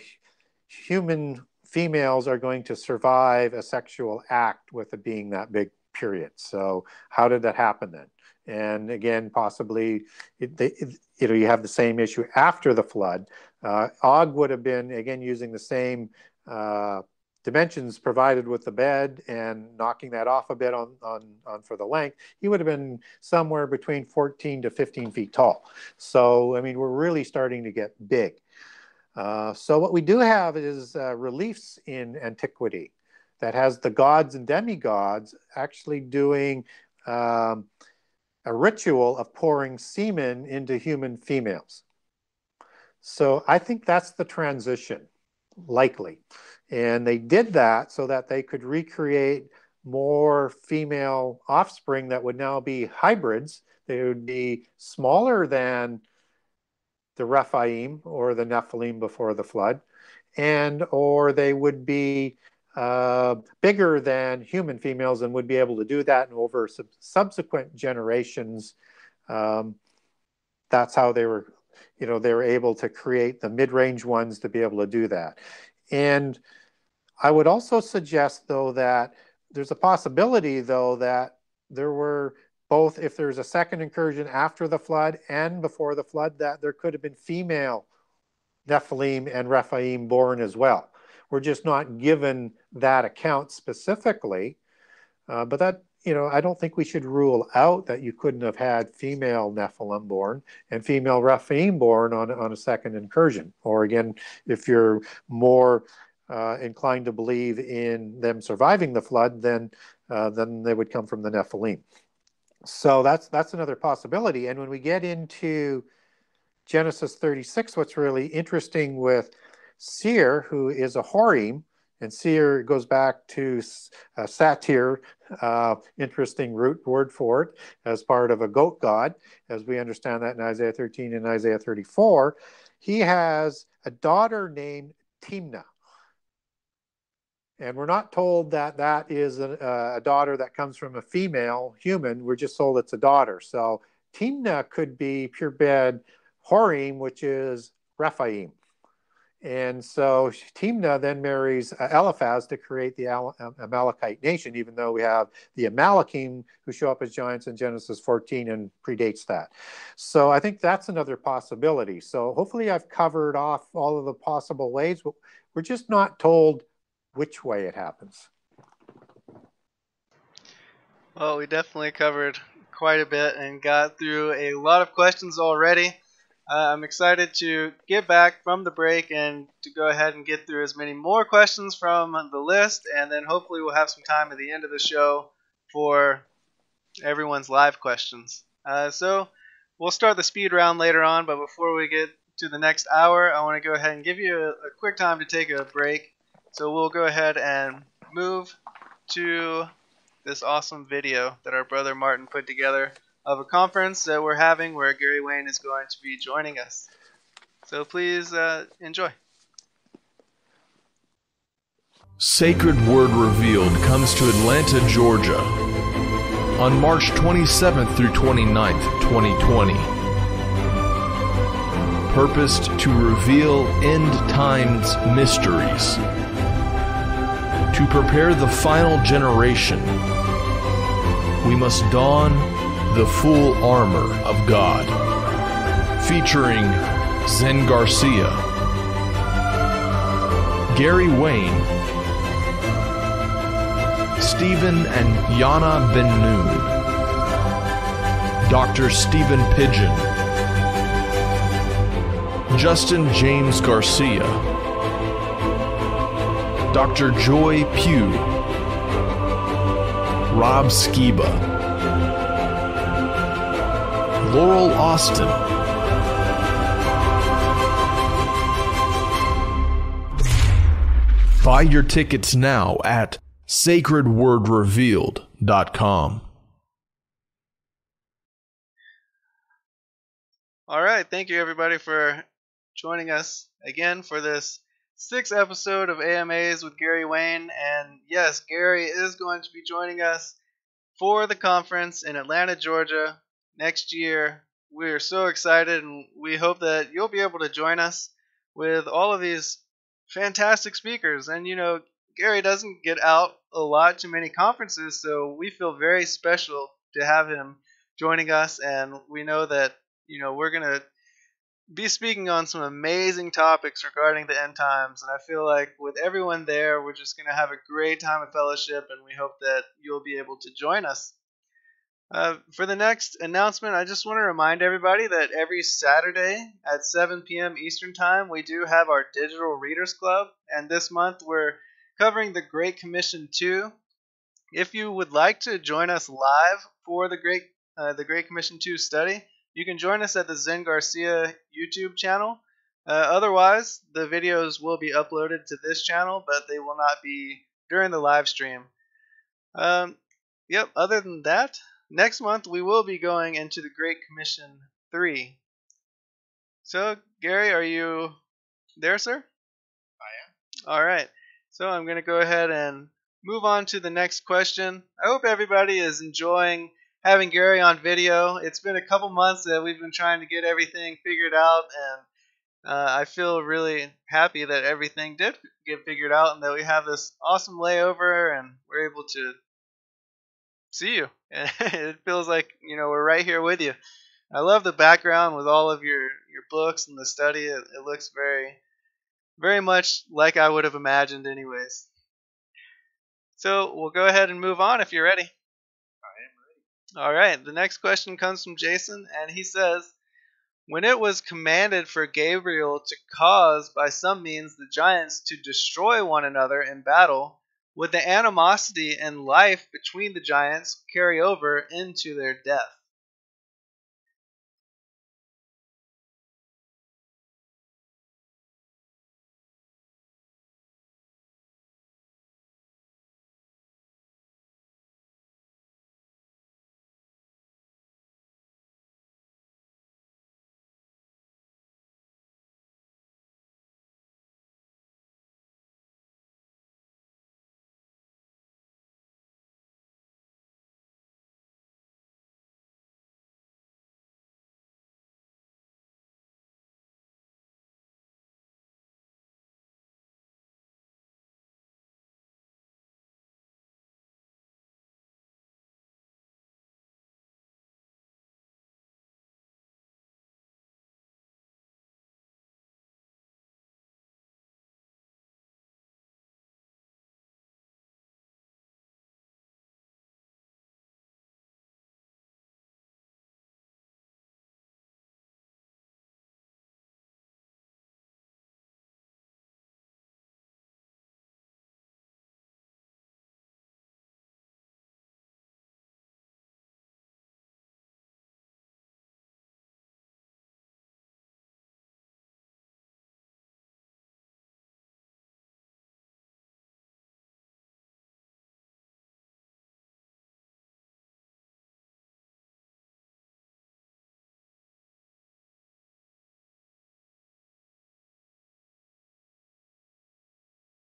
human females are going to survive a sexual act with a being that big, period. So, how did that happen then? And again, possibly, it, they, it, you know, you have the same issue after the flood. Uh, Og would have been again using the same uh, dimensions provided with the bed and knocking that off a bit on, on, on for the length. He would have been somewhere between 14 to 15 feet tall. So, I mean, we're really starting to get big. Uh, so, what we do have is uh, reliefs in antiquity that has the gods and demigods actually doing. Um, a ritual of pouring semen into human females. So I think that's the transition, likely. And they did that so that they could recreate more female offspring that would now be hybrids. They would be smaller than the Rephaim or the Nephilim before the flood, and or they would be uh, bigger than human females and would be able to do that. And over sub- subsequent generations, um, that's how they were, you know, they were able to create the mid-range ones to be able to do that. And I would also suggest, though, that there's a possibility, though, that there were both, if there's a second incursion after the flood and before the flood, that there could have been female Nephilim and Rephaim born as well. We're just not given that account specifically. Uh, but that, you know, I don't think we should rule out that you couldn't have had female Nephilim born and female Rephaim born on, on a second incursion. Or again, if you're more uh, inclined to believe in them surviving the flood, then uh, then they would come from the Nephilim. So that's that's another possibility. And when we get into Genesis 36, what's really interesting with Seir, who is a Horim, And seer goes back to uh, satyr, uh, interesting root word for it, as part of a goat god, as we understand that in Isaiah 13 and Isaiah 34. He has a daughter named Timnah. And we're not told that that is a, a, daughter that comes from a female human. We're just told it's a daughter. So Timnah could be pure bed Horim, which is Rephaim. And so Timnah then marries uh, Eliphaz to create the uh, Amalekite nation, even though we have the Amalekim who show up as giants in Genesis 14 and predates that. So I think that's another possibility. So hopefully I've covered off all of the possible ways. We're just not told which way it happens. Well, we definitely covered quite a bit and got through a lot of questions already. Uh, I'm excited to get back from the break and to go ahead and get through as many more questions from the list, and then hopefully we'll have some time at the end of the show for everyone's live questions. Uh, so we'll start the speed round later on, but before we get to the next hour, I want to go ahead and give you a, a quick time to take a break. So we'll go ahead and move to this awesome video that our brother Martin put together of a conference that we're having where Gary Wayne is going to be joining us. So please uh, enjoy. Sacred Word Revealed comes to Atlanta, Georgia on March 27th through 29th, 2020. Purposed to reveal end times mysteries, to prepare the final generation, we must don the Full Armor of God, featuring Zen Garcia, Gary Wayne, Stephen and Yana Ben Noon, Dr. Stephen Pidgeon, Justin James Garcia, Dr. Joy Pugh, Rob Skiba, Laurel Austin. Buy your tickets now at sacredwordrevealed.com. All right, thank you everybody for joining us again for this sixth episode of AMAs with Gary Wayne. And yes, Gary is going to be joining us for the conference in Atlanta, Georgia next year. We're so excited, and we hope that you'll be able to join us with all of these fantastic speakers. And you know, Gary doesn't get out a lot to many conferences, so we feel very special to have him joining us. And we know that you know we're gonna be speaking on some amazing topics regarding the end times. And I feel like with everyone there, we're just gonna have a great time of fellowship, and we hope that you'll be able to join us. Uh, for the next announcement, I just want to remind everybody that every Saturday at 7 p.m. Eastern Time, we do have our Digital Readers Club, and this month we're covering the Great Commission 2. If you would like to join us live for the Great uh, the Great Commission 2 study, you can join us at the Zen Garcia YouTube channel. Uh, otherwise, the videos will be uploaded to this channel, but they will not be during the live stream. Um, yep. Other than that, next month we will be going into the Great Commission 3. So, Gary, are you there, sir? I am. All right. So, I'm going to go ahead and move on to the next question. I hope everybody is enjoying having Gary on video. It's been a couple months that we've been trying to get everything figured out, and uh, I feel really happy that everything did get figured out and that we have this awesome layover and we're able to see you. it feels like you know we're right here with you. I love the background with all of your your books and the study. It, it looks very, very much like I would have imagined, anyways. So we'll go ahead and move on if you're ready. I am ready. All right. The next question comes from Jason, and he says, "When it was commanded for Gabriel to cause by some means the giants to destroy one another in battle." Would the animosity and life between the giants carry over into their death?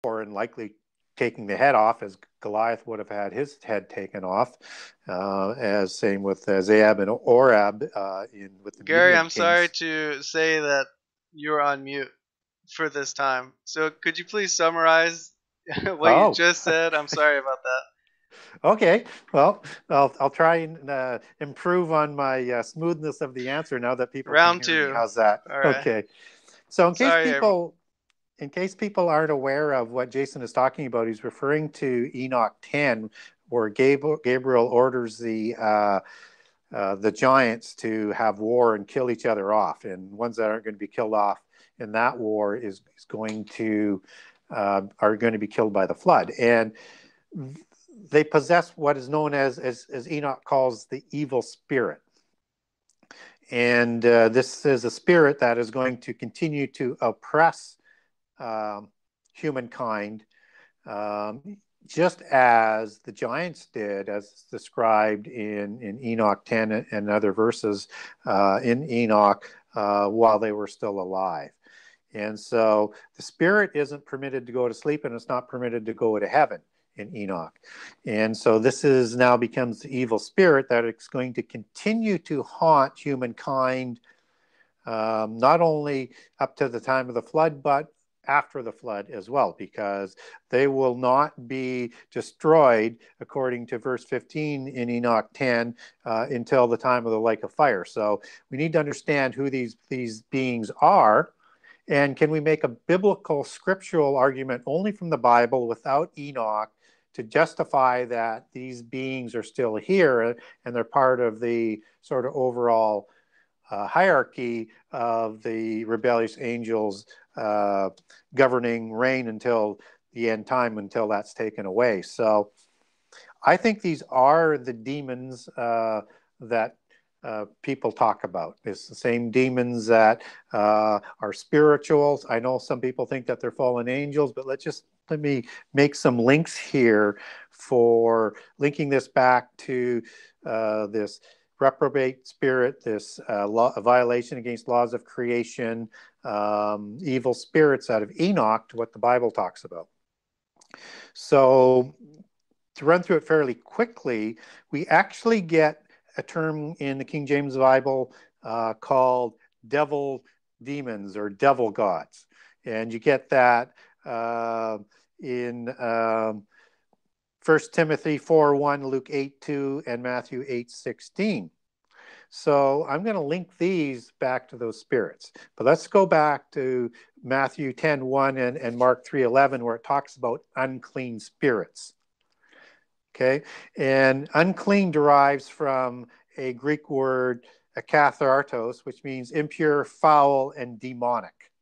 War and likely taking the head off, as Goliath would have had his head taken off. Uh, as same with uh, Zeeb and Oreb uh, in with the Gary. I'm sorry to say that you're on mute for this time. So could you please summarize what oh. you just said? I'm sorry about that. Okay, well, I'll I'll try and uh, improve on my uh, smoothness of the answer now that people round two. Me. How's that? Okay, so in case Sorry, people in case people aren't aware of what Jason is talking about, he's referring to Enoch 10, where Gabriel, orders the uh, uh, the giants to have war and kill each other off, and ones that aren't going to be killed off in that war is, is going to uh, are going to be killed by the flood, and they possess what is known as as, as Enoch calls the evil spirit. And uh, this is a spirit that is going to continue to oppress um, humankind, um, just as the giants did, as described in, in Enoch 10 and other verses uh, in Enoch uh, while they were still alive. And so the spirit isn't permitted to go to sleep and it's not permitted to go to heaven in Enoch. And so this is now becomes the evil spirit that it's going to continue to haunt humankind, um, not only up to the time of the flood, but after the flood as well, because they will not be destroyed, according to verse 15 in Enoch 10, uh, until the time of the lake of fire. So we need to understand who these, these beings are. And can we make a biblical scriptural argument only from the Bible without Enoch to justify that these beings are still here and they're part of the sort of overall uh, hierarchy of the rebellious angels uh, governing reign until the end time, until that's taken away. So I think these are the demons uh, that uh, people talk about. It's the same demons that uh, are spirituals. I know some people think that they're fallen angels, but let's just let me make some links here for linking this back to uh, this reprobate spirit, this uh, law, violation against laws of creation, um, evil spirits out of Enoch to what the Bible talks about. So, to run through it fairly quickly, we actually get a term in the King James Bible uh, called devil demons or devil gods. And you get that uh, in um, 1 Timothy 4 1, Luke 8 2, and Matthew 8 16. So I'm going to link these back to those spirits. But let's go back to Matthew 10 1 and, and Mark 3 11, where it talks about unclean spirits. Okay. And unclean derives from a Greek word, akathartos, which means impure, foul, and demonic.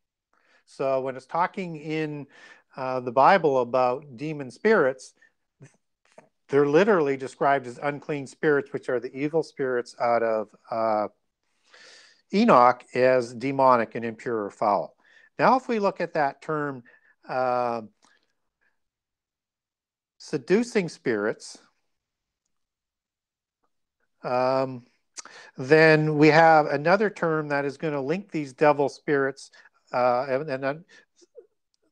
So when it's talking in uh, the Bible about demon spirits, they're literally described as unclean spirits, which are the evil spirits out of uh, Enoch as demonic and impure or foul. Now, if we look at that term, uh, seducing spirits, um, then we have another term that is going to link these devil spirits uh, and, and,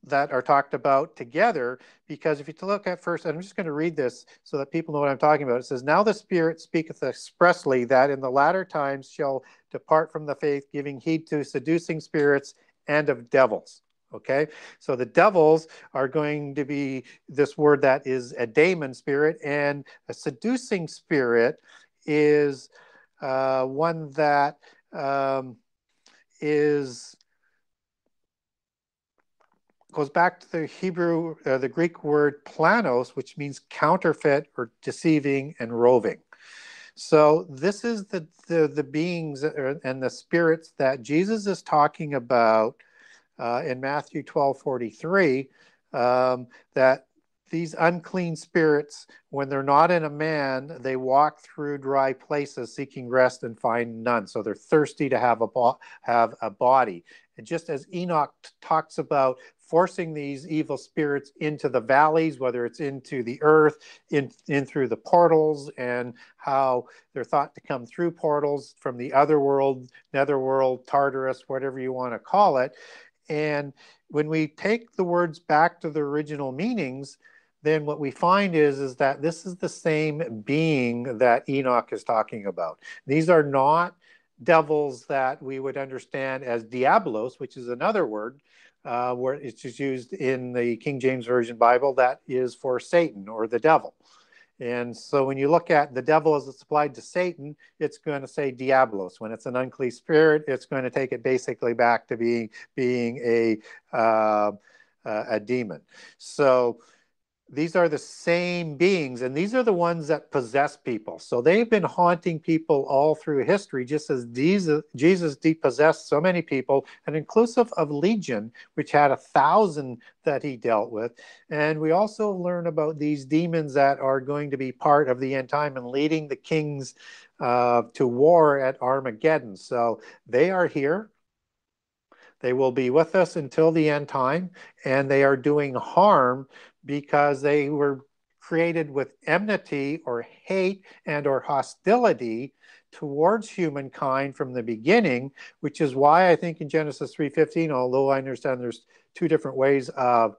that are talked about together because if you look at first i'm just going to read this so that people know what i'm talking about. It says now the spirit speaketh expressly that in the latter times shall depart from the faith giving heed to seducing spirits and of devils. Okay? So the devils are going to be this word that is a daemon spirit and a seducing spirit is uh, one that um, is goes back to the Hebrew, uh, the Greek word planos, which means counterfeit or deceiving and roving. So this is the the, the beings and the spirits that Jesus is talking about uh, in Matthew twelve forty three. Um, that these unclean spirits, when they're not in a man, they walk through dry places seeking rest and find none. So they're thirsty to have a bo- have a body. And just as Enoch t- talks about forcing these evil spirits into the valleys, whether it's into the earth, in, in through the portals, and how they're thought to come through portals from the other world, netherworld, Tartarus, whatever you want to call it. And when we take the words back to the original meanings, then what we find is, is that this is the same being that Enoch is talking about. These are not devils that we would understand as diablos, which is another word, uh, where it's just used in the King James Version Bible that is for Satan or the devil. And so when you look at the devil as it's applied to Satan, it's going to say diablos. When it's an unclean spirit, it's going to take it basically back to being being a uh, a demon. So these are the same beings and these are the ones that possess people. So they've been haunting people all through history just as jesus, jesus depossessed so many people and inclusive of legion which had a thousand that he dealt with. And we also learn about these demons that are going to be part of the end time and leading the kings uh, to war at armageddon. So they are here. They will be with us until the end time, and they are doing harm because they were created with enmity or hate and or hostility towards humankind from the beginning which is why i think in genesis 3.15 although i understand there's two different ways of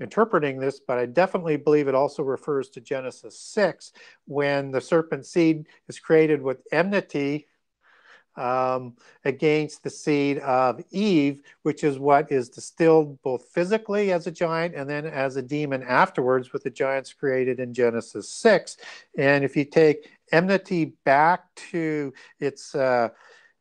interpreting this but i definitely believe it also refers to genesis 6 when the serpent seed is created with enmity um, against the seed of Eve, which is what is distilled both physically as a giant and then as a demon afterwards with the giants created in Genesis 6. And if you take enmity back to its, uh,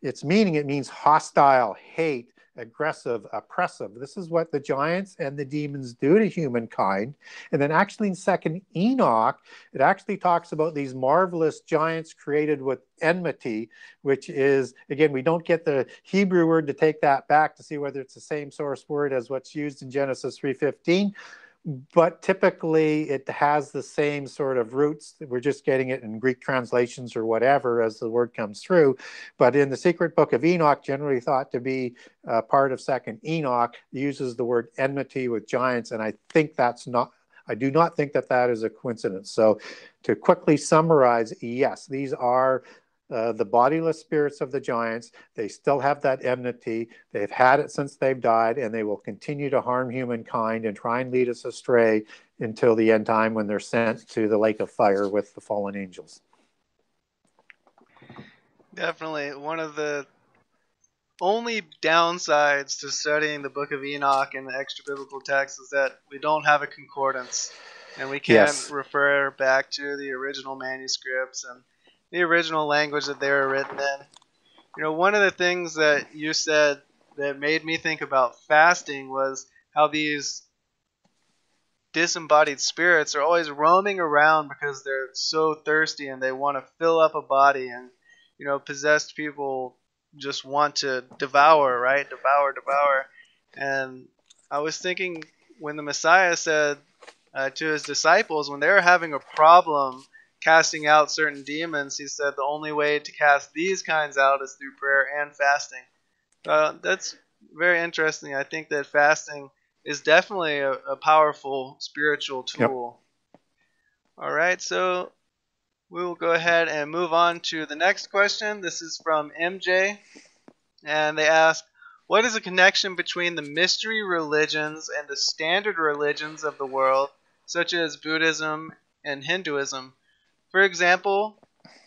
its meaning, it means hostile, hate, aggressive, oppressive. This is what the giants and the demons do to humankind. And then, actually, in Second Enoch, it actually talks about these marvelous giants created with enmity, which is again, we don't get the Hebrew word to take that back to see whether it's the same source word as what's used in Genesis three fifteen but typically it has the same sort of roots. We're just getting it in Greek translations or whatever as the word comes through. But in the secret book of Enoch, generally thought to be uh, part of Second Enoch, uses the word enmity with giants, and I think that's not. I do not think that that is a coincidence. So, to quickly summarize, yes, these are uh, the bodiless spirits of the giants. They still have that enmity. They've had it since they've died, and they will continue to harm humankind and try and lead us astray until the end time when they're sent to the lake of fire with the fallen angels. Definitely. One of the only downsides to studying the book of Enoch and the extra biblical texts is that we don't have a concordance and we can't yes. refer back to the original manuscripts and the original language that they were written in. You know, one of the things that you said that made me think about fasting was how these disembodied spirits are always roaming around because they're so thirsty and they want to fill up a body and you know possessed people just want to devour right devour devour and i was thinking when the messiah said uh, to his disciples when they were having a problem casting out certain demons, he said the only way to cast these kinds out is through prayer and fasting. Uh, that's very interesting. I think that fasting is definitely a, a powerful spiritual tool. Yep. All right, so we will go ahead and move on to the next question. This is from MJ, and they ask, "What is the connection between the mystery religions and the standard religions of the world, such as Buddhism and Hinduism?" For example,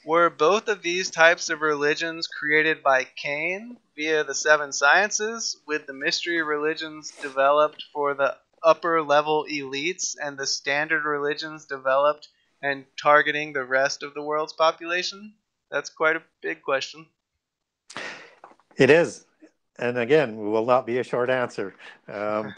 were both of these types of religions created by Cain via the seven sciences, with the mystery religions developed for the upper level elites and the standard religions developed and targeting the rest of the world's population? That's quite a big question. It is. And again, will not be a short answer. Um,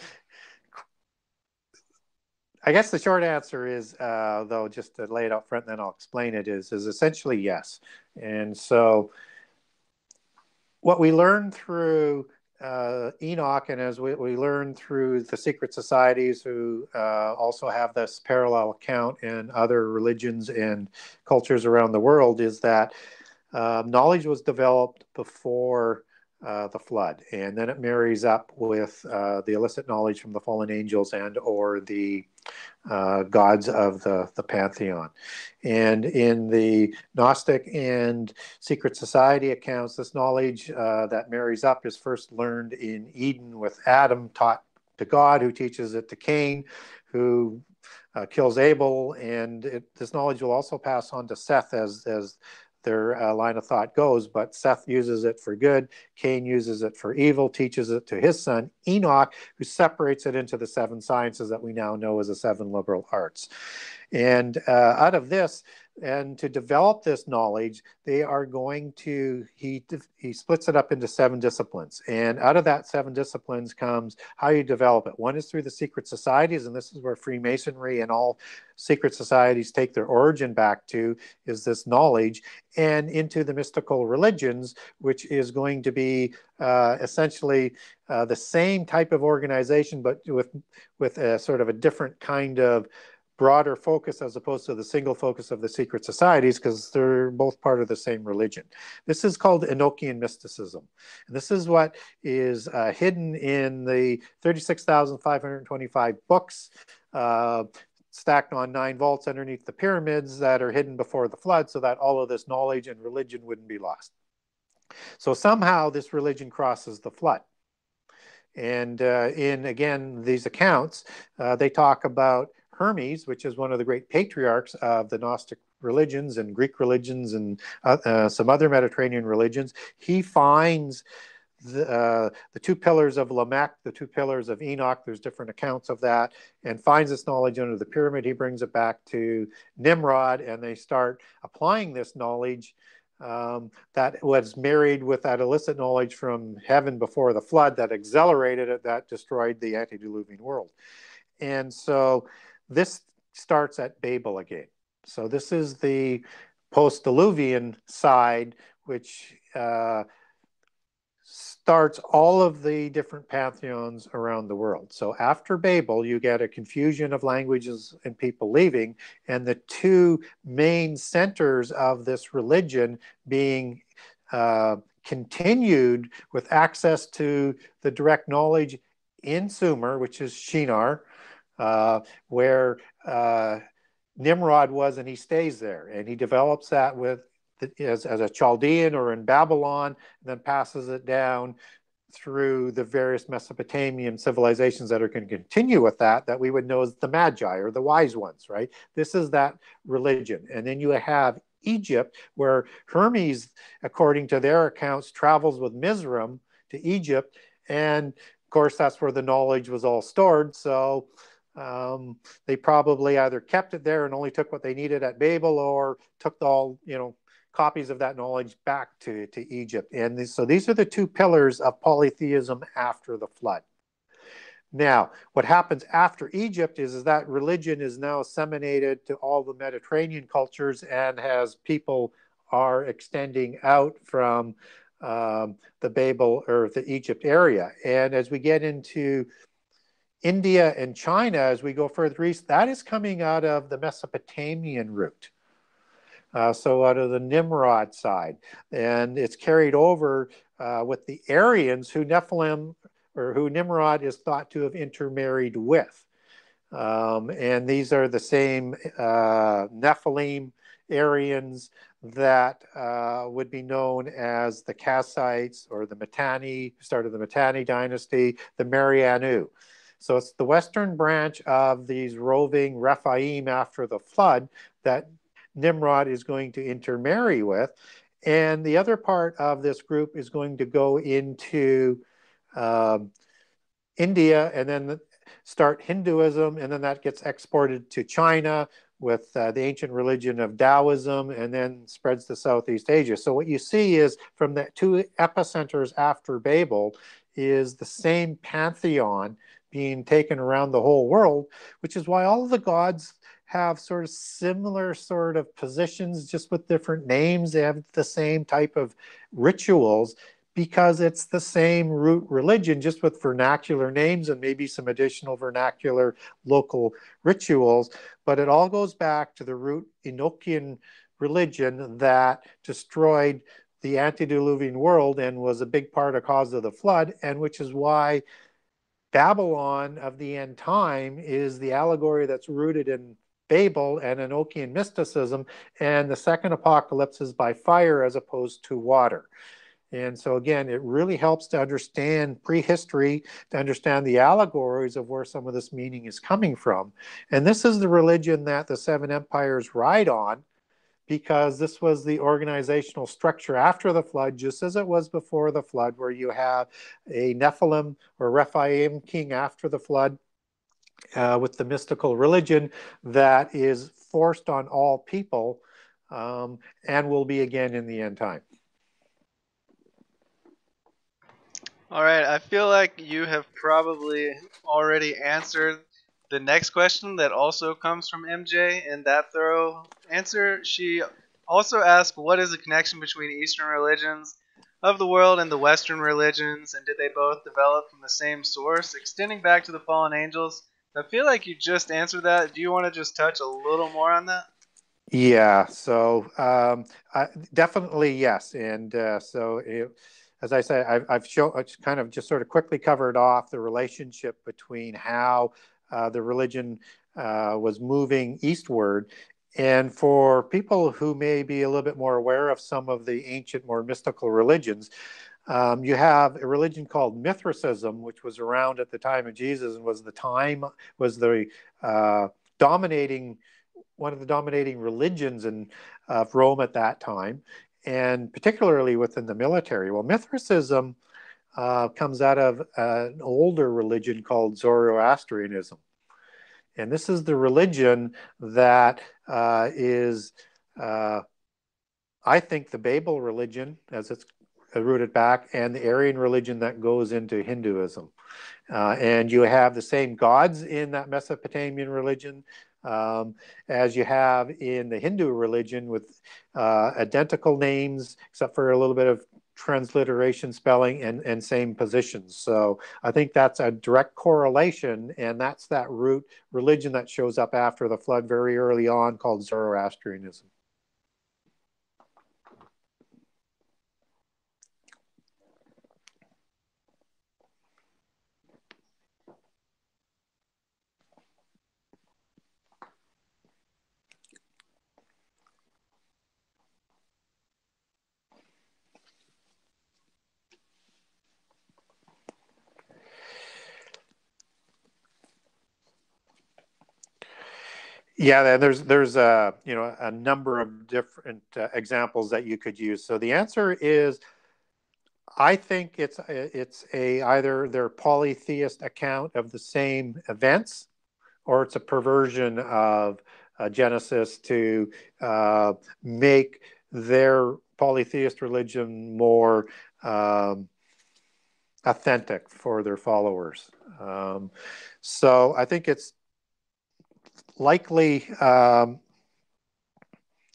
I guess the short answer is, uh, though, just to lay it out front, and then I'll explain it. Is is essentially yes, and so what we learn through uh, Enoch, and as we, we learn through the secret societies who uh, also have this parallel account in other religions and cultures around the world, is that uh, knowledge was developed before uh, the flood, and then it marries up with uh, the illicit knowledge from the fallen angels and or the uh, gods of the, the pantheon. And in the Gnostic and secret society accounts, this knowledge uh, that marries up is first learned in Eden with Adam taught to God, who teaches it to Cain, who uh, kills Abel, and it, this knowledge will also pass on to Seth as as their uh, line of thought goes. But Seth uses it for good, Cain uses it for evil, teaches it to his son Enoch, who separates it into the seven sciences that we now know as the seven liberal arts. And uh, out of this, and to develop this knowledge they are going to he he splits it up into seven disciplines. And out of that seven disciplines comes how you develop it. One is through the secret societies and this is where freemasonry and all secret societies take their origin back to is this knowledge and into the mystical religions which is going to be uh, essentially uh, the same type of organization but with with a sort of a different kind of broader focus as opposed to the single focus of the secret societies because they're both part of the same religion. This is called Enochian mysticism. And this is what is uh, hidden in the 36,525 books uh, stacked on nine vaults underneath the pyramids that are hidden before the flood so that all of this knowledge and religion wouldn't be lost. So somehow this religion crosses the flood. And uh, in, again, these accounts, uh, they talk about Hermes, which is one of the great patriarchs of the Gnostic religions and Greek religions and uh, uh, some other Mediterranean religions, he finds the, uh, the two pillars of Lamech, the two pillars of Enoch, there's different accounts of that, and finds this knowledge under the pyramid. He brings it back to Nimrod, and they start applying this knowledge um, that was married with that illicit knowledge from heaven before the flood that accelerated it, that destroyed the antediluvian world. And so this starts at Babel again. So this is the post-diluvian side, which uh, starts all of the different pantheons around the world. So after Babel, you get a confusion of languages and people leaving, and the two main centers of this religion being uh, continued with access to the direct knowledge in Sumer, which is Shinar, uh, where uh, Nimrod was, and he stays there, and he develops that with as, as a Chaldean or in Babylon, and then passes it down through the various Mesopotamian civilizations that are going to continue with that, that we would know as the Magi or the wise ones, right? This is that religion. And then you have Egypt, where Hermes, according to their accounts, travels with Mizraim to Egypt. And of course, that's where the knowledge was all stored. So um, they probably either kept it there and only took what they needed at Babel or took all, you know, copies of that knowledge back to, to Egypt. And so these are the two pillars of polytheism after the flood. Now, what happens after Egypt is, is that religion is now disseminated to all the Mediterranean cultures and has people are extending out from um, the Babel or the Egypt area. And as we get into India and China, as we go further east, that is coming out of the Mesopotamian route. Uh, so out of the Nimrod side. And it's carried over uh, with the Aryans, who Nephilim or who Nimrod is thought to have intermarried with. Um, and these are the same uh, Nephilim Aryans that uh, would be known as the Kassites or the Mitanni, started the Mitanni dynasty, the Maryannu. So it's the western branch of these roving Rephaim after the flood that Nimrod is going to intermarry with. And the other part of this group is going to go into um, India and then start Hinduism, and then that gets exported to China with uh, the ancient religion of Taoism and then spreads to Southeast Asia. So what you see is from the two epicenters after Babel is the same pantheon being taken around the whole world, which is why all of the gods have sort of similar sort of positions, just with different names. They have the same type of rituals because it's the same root religion, just with vernacular names and maybe some additional vernacular local rituals. But it all goes back to the root Enochian religion that destroyed the antediluvian world and was a big part of cause of the flood, and which is why Babylon of the end time is the allegory that's rooted in Babel and Enochian mysticism, and the second apocalypse is by fire as opposed to water. And so, again, it really helps to understand prehistory, to understand the allegories of where some of this meaning is coming from. And this is the religion that the seven empires ride on because this was the organizational structure after the flood, just as it was before the flood, where you have a Nephilim or Rephaim king after the flood. Uh, with the mystical religion that is forced on all people um, and will be again in the end time. All right, I feel like you have probably already answered the next question that also comes from MJ in that thorough answer. She also asked, What is the connection between Eastern religions of the world and the Western religions, and did they both develop from the same source? Extending back to the fallen angels, I feel like you just answered that. Do you want to just touch a little more on that? Yeah, so um, I, definitely yes. And uh, so it, as I say, I've, I've kind of just sort of quickly covered off the relationship between how the religion uh, was moving eastward. And for people who may be a little bit more aware of some of the ancient, more mystical religions, um, you have a religion called Mithricism, which was around at the time of Jesus and was the time was the uh, dominating one of the dominating religions in of Rome at that time and particularly within the military. Well, Mithricism uh, comes out of an older religion called Zoroastrianism. And this is the religion that uh, is, uh, I think, the Babel religion, as it's rooted back, and the Aryan religion that goes into Hinduism. Uh, and you have the same gods in that Mesopotamian religion um, as you have in the Hindu religion with uh, identical names, except for a little bit of transliteration spelling and, and same positions. So I think that's a direct correlation, and that's that root religion that shows up after the flood very early on called Zoroastrianism. Yeah, there's there's a you know a number of different uh, examples that you could use. So the answer is, I think it's it's a either their polytheist account of the same events, or it's a perversion of uh, Genesis to uh, make their polytheist religion more um, authentic for their followers. Um, so I think it's likely um,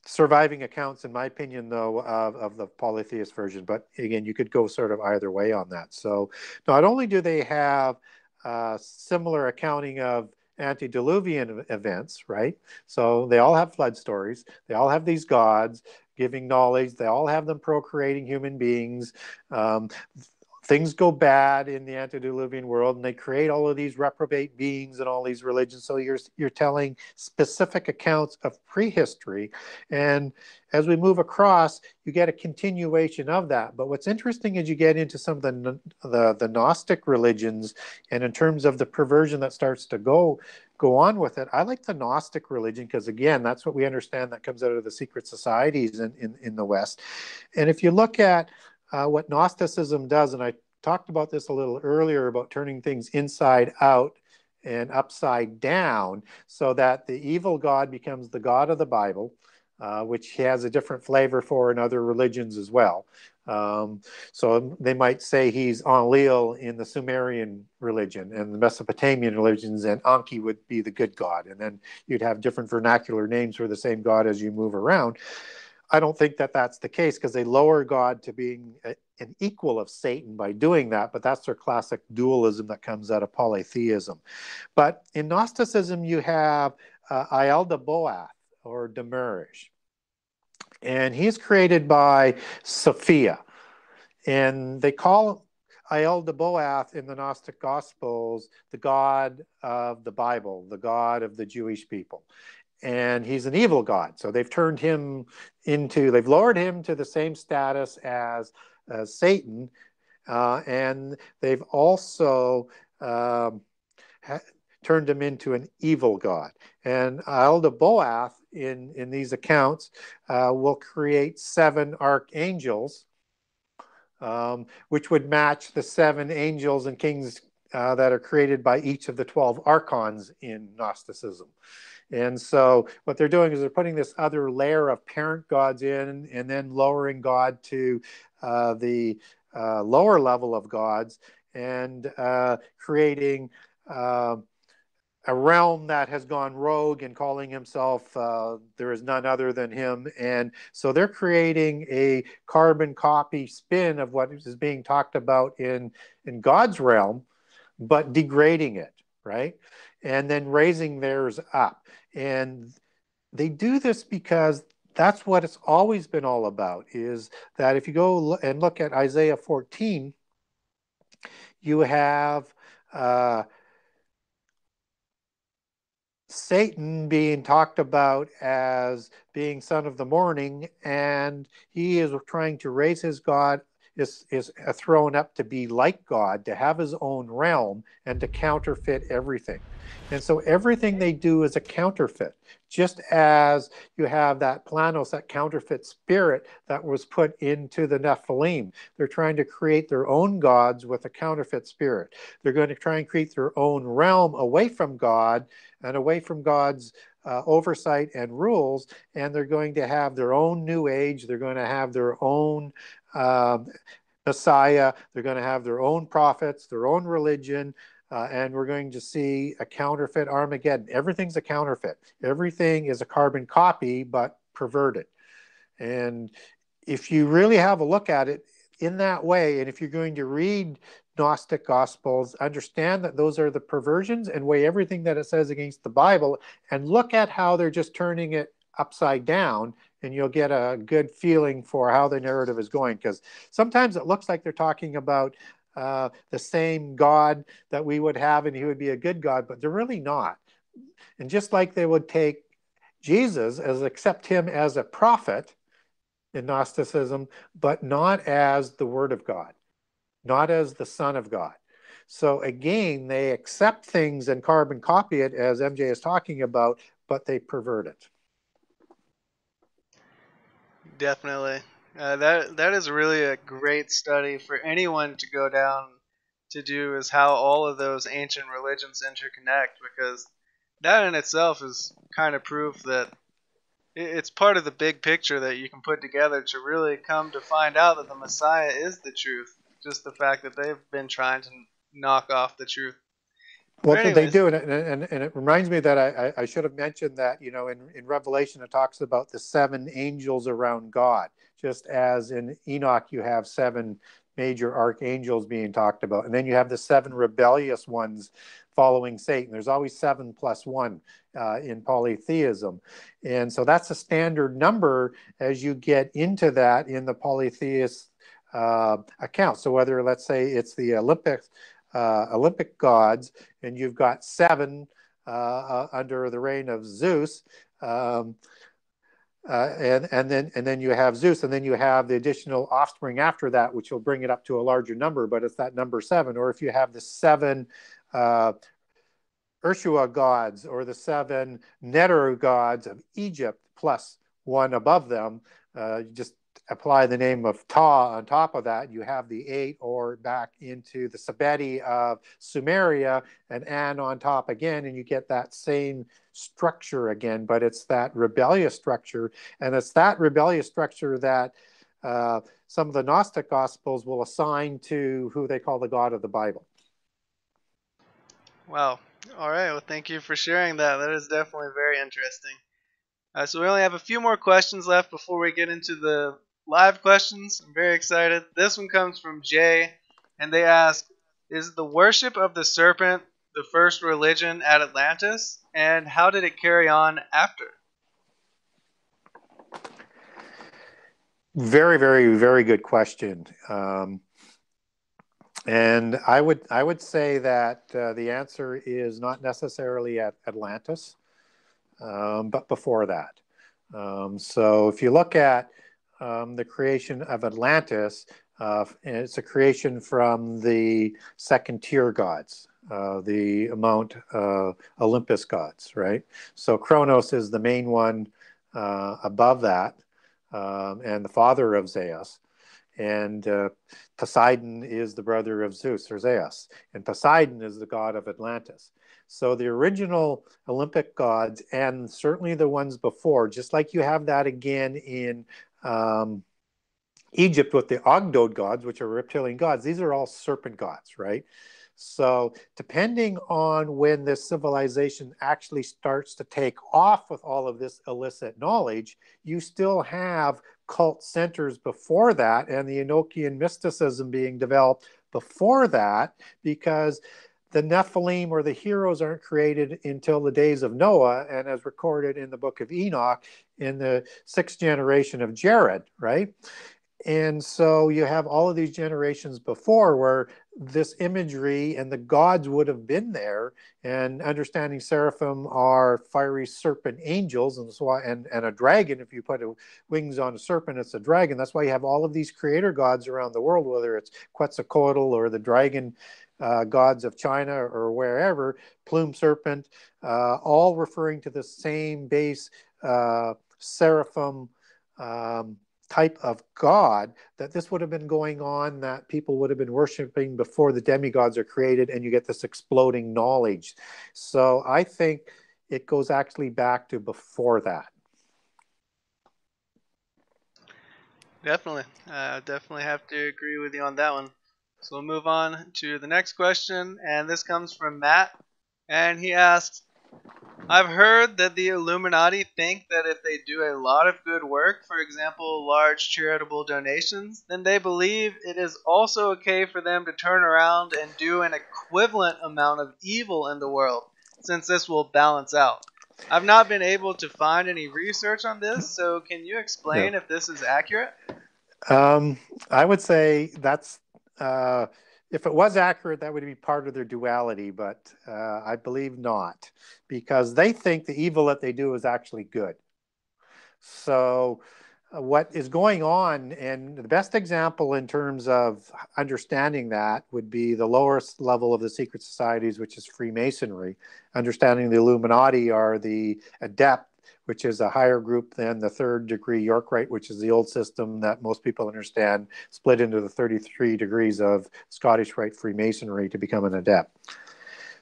surviving accounts, in my opinion, though, of, of the polytheist version. But again, you could go sort of either way on that. So not only do they have uh, similar accounting of antediluvian events, right? So they all have flood stories. They all have these gods giving knowledge. They all have them procreating human beings. Um, things go bad in the antediluvian world and they create all of these reprobate beings and all these religions. So you're you're telling specific accounts of prehistory. And as we move across you get a continuation of that. But what's interesting is you get into some of the the, the gnostic religions. And in terms of the perversion that starts to go go on with it i like the gnostic religion because again that's what we understand that comes out of the secret societies in, in, in the west. And if you look at uh, what Gnosticism does, and I talked about this a little earlier about turning things inside out and upside down so that the evil God becomes the God of the Bible, uh, which has a different flavor for in other religions as well. Um, so they might say he's Enlil in the Sumerian religion and the Mesopotamian religions, and Enki would be the good God. And then you'd have different vernacular names for the same God as you move around. I don't think that that's the case because they lower God to being a, an equal of Satan by doing that, but that's their classic dualism that comes out of polytheism. But in Gnosticism, you have uh, Boath or Damarish, and he's created by Sophia. And they call Boath in the Gnostic Gospels the God of the Bible, the God of the Jewish people and he's an evil god. So they've turned him into, they've lowered him to the same status as uh, Satan, uh, and they've also um, ha- turned him into an evil god. And Aldebaoth in in these accounts uh, will create seven archangels, um, which would match the seven angels and kings uh, that are created by each of the 12 archons in Gnosticism. And so what they're doing is they're putting this other layer of parent gods in and then lowering God to uh, the uh, lower level of gods and uh, creating uh, a realm that has gone rogue and calling himself uh, there is none other than him. And so they're creating a carbon copy spin of what is being talked about in in god's realm but degrading it right and then raising theirs up. And they do this because that's what it's always been all about is that if you go and look at isaiah 14 you have uh, Satan being talked about as being son of the morning, and he is trying to raise his God, is, is thrown up to be like God, to have his own realm, and to counterfeit everything. And so everything they do is a counterfeit, just as you have that planos, that counterfeit spirit that was put into the Nephilim. They're trying to create their own gods with a counterfeit spirit. They're going to try and create their own realm away from God and away from God's uh, oversight and rules, and they're going to have their own new age. They're going to have their own um, Messiah. They're going to have their own prophets, their own religion, uh, and we're going to see a counterfeit Armageddon. Everything's a counterfeit. Everything is a carbon copy, but perverted. And if you really have a look at it in that way, and if you're going to read Gnostic Gospels, understand that those are the perversions and weigh everything that it says against the Bible and look at how they're just turning it upside down and you'll get a good feeling for how the narrative is going because sometimes it looks like they're talking about uh, the same God that we would have, and he would be a good God, but they're really not. And just like they would take Jesus as accept him as a prophet in Gnosticism, but not as the Word of God, not as the Son of God. So again, they accept things and carbon copy it, as MJ is talking about, but they pervert it. Definitely. Uh, that that is really a great study for anyone to go down to do is how all of those ancient religions interconnect because that in itself is kind of proof that it's part of the big picture that you can put together to really come to find out that the Messiah is the truth. Just the fact that they've been trying to knock off the truth. Well, they do, and, and, and it reminds me that I, I should have mentioned that you know in, in Revelation it talks about the seven angels around God, just as in Enoch you have seven major archangels being talked about, and then you have the seven rebellious ones following Satan. There's always seven plus one uh, in polytheism, and so that's a standard number as you get into that in the polytheist uh, account. So whether let's say it's the Olympics uh, Olympic gods, and you've got seven uh, uh, under the reign of Zeus. Um, uh, and and then and then you have Zeus, and then you have the additional offspring after that, which will bring it up to a larger number. But it's that number seven. Or if you have the seven uh, Urshua gods, or the seven Neter gods of Egypt, plus one above them, uh, just apply the name of Ta on top of that, you have the eight, or back into the Sebitti of Sumeria and An on top again, and you get that same structure again, but it's that rebellious structure. And it's that rebellious structure that uh, some of the Gnostic Gospels will assign to who they call the God of the Bible. Wow. All right. Well, thank you for sharing that. That is definitely very interesting. Uh, so we only have a few more questions left before we get into the live questions. I'm very excited. This one comes from Jay, and they ask Is the worship of the serpent the first religion at Atlantis? And how did it carry on after? Very, very, very good question. Um, and I would I would say that uh, the answer is not necessarily at Atlantis, um, but before that. Um, so if you look at um, the creation of Atlantis, Uh, and it's a creation from the second tier gods, uh, the Mount uh, Olympus gods, right? So Kronos is the main one uh, above that, um, and the father of Zeus. And uh, Poseidon is the brother of Zeus or Zeus, and Poseidon is the god of Atlantis. So the original Olympic gods, and certainly the ones before, just like you have that again in um, Egypt with the Ogdoad gods, which are reptilian gods, these are all serpent gods, right? So, depending on when this civilization actually starts to take off with all of this illicit knowledge, you still have cult centers before that and the Enochian mysticism being developed before that because the Nephilim or the heroes aren't created until the days of Noah and as recorded in the book of Enoch in the sixth generation of Jared, right? And so you have all of these generations before where this imagery and the gods would have been there. And understanding seraphim are fiery serpent angels, and so and, and a dragon. If you put a, wings on a serpent, it's a dragon. That's why you have all of these creator gods around the world, whether it's Quetzalcoatl or the dragon uh, gods of China or wherever, plume serpent, uh, all referring to the same base uh, seraphim. Um, type of God that this would have been going on, that people would have been worshiping before the demigods are created, and you get this exploding knowledge. So I think it goes actually back to before that. Definitely. I uh, definitely have to agree with you on that one. So we'll move on to the next question, and this comes from Matt. And he asks, I've heard that the Illuminati think that if they do a lot of good work, for example, large charitable donations, then they believe it is also okay for them to turn around and do an equivalent amount of evil in the world, since this will balance out. I've not been able to find any research on this, so can you explain yeah. if this is accurate? Um, I would say that's uh, if it was accurate, that would be part of their duality, but uh, I believe not, because they think the evil that they do is actually good. So, uh, what is going on, and the best example in terms of understanding that would be the lowest level of the secret societies, which is Freemasonry. Understanding the Illuminati are the adept which is a higher group than the third degree York Rite, which is the old system that most people understand, split into the 33 degrees of Scottish Rite Freemasonry to become an adept.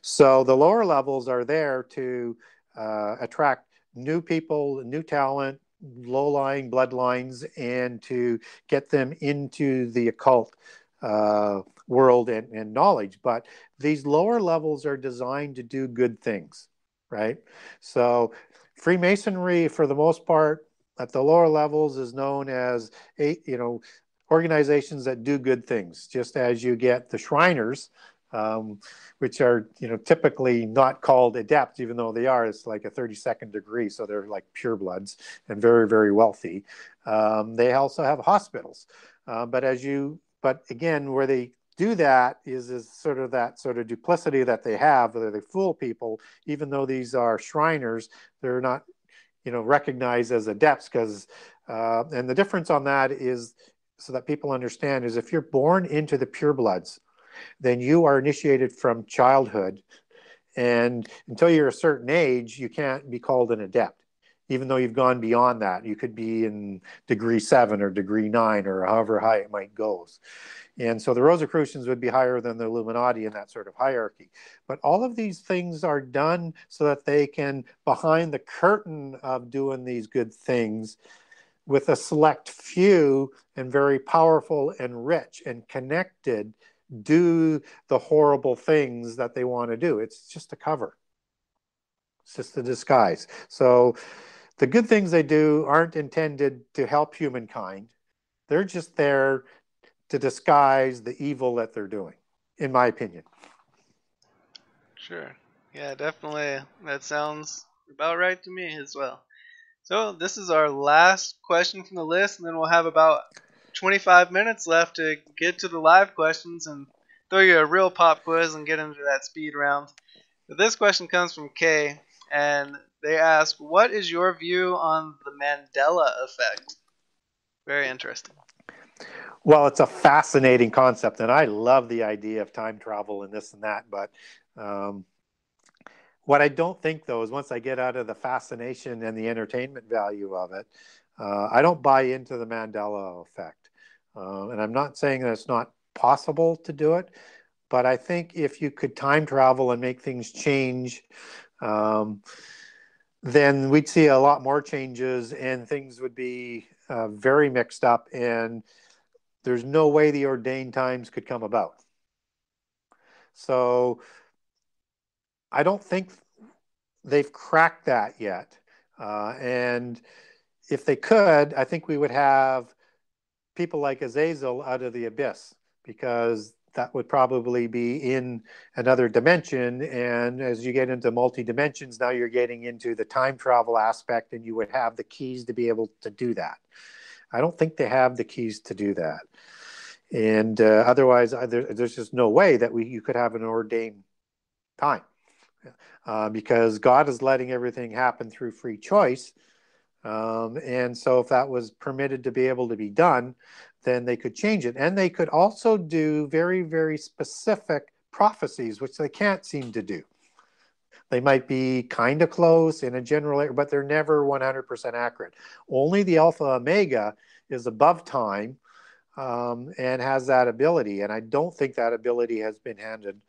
So the lower levels are there to uh, attract new people, new talent, low lying bloodlines, and to get them into the occult. Uh, world and, and knowledge, but these lower levels are designed to do good things right? So Freemasonry, for the most part, at the lower levels, is known as a, you know organizations that do good things. Just as you get the Shriners, um, which are you know typically not called adepts, even though they are. It's like a 32nd degree, so they're like purebloods and very very wealthy. Um, they also have hospitals, uh, but as you but again, where they do that is is sort of that sort of duplicity that they have where they fool people even though these are shriners they're not you know recognized as adepts because uh, and the difference on that is so that people understand is if you're born into the purebloods then you are initiated from childhood. And until you're a certain age you can't be called an adept even though you've gone beyond that you could be in degree seven or degree nine or however high it might go and so the Rosicrucians would be higher than the Illuminati in that sort of hierarchy. But all of these things are done so that they can, behind the curtain of doing these good things, with a select few and very powerful and rich and connected, do the horrible things that they want to do. It's just a cover, it's just a disguise. So the good things they do aren't intended to help humankind. They're just there to disguise the evil that they're doing, in my opinion. Sure. Yeah, definitely. That sounds about right to me as well. So, this is our last question from the list, and then we'll have about 25 minutes left to get to the live questions and throw you a real pop quiz and get into that speed round. But this question comes from Kay, and they ask, What is your view on the Mandela effect? Very interesting. Well, it's a fascinating concept, and I love the idea of time travel and this and that. But um, what I don't think, though, is once I get out of the fascination and the entertainment value of it, uh, I don't buy into the Mandela effect. Uh, and I'm not saying that it's not possible to do it, but I think if you could time travel and make things change, um, then we'd see a lot more changes and things would be uh, very mixed up. And there's no way the ordained times could come about. So I don't think they've cracked that yet. Uh, and if they could, I think we would have people like Azazel out of the abyss because that would probably be in another dimension. And as you get into multi dimensions, now you're getting into the time travel aspect, and you would have the keys to be able to do that. I don't think they have the keys to do that. And uh, otherwise, uh, there, there's just no way that we you could have an ordained time uh, because God is letting everything happen through free choice. Um, and so, if that was permitted to be able to be done, then they could change it. And they could also do very, very specific prophecies, which they can't seem to do. They might be kind of close in a general area, but they're never 100% accurate. Only the Alpha Omega is above time um, and has that ability. And I don't think that ability has been handed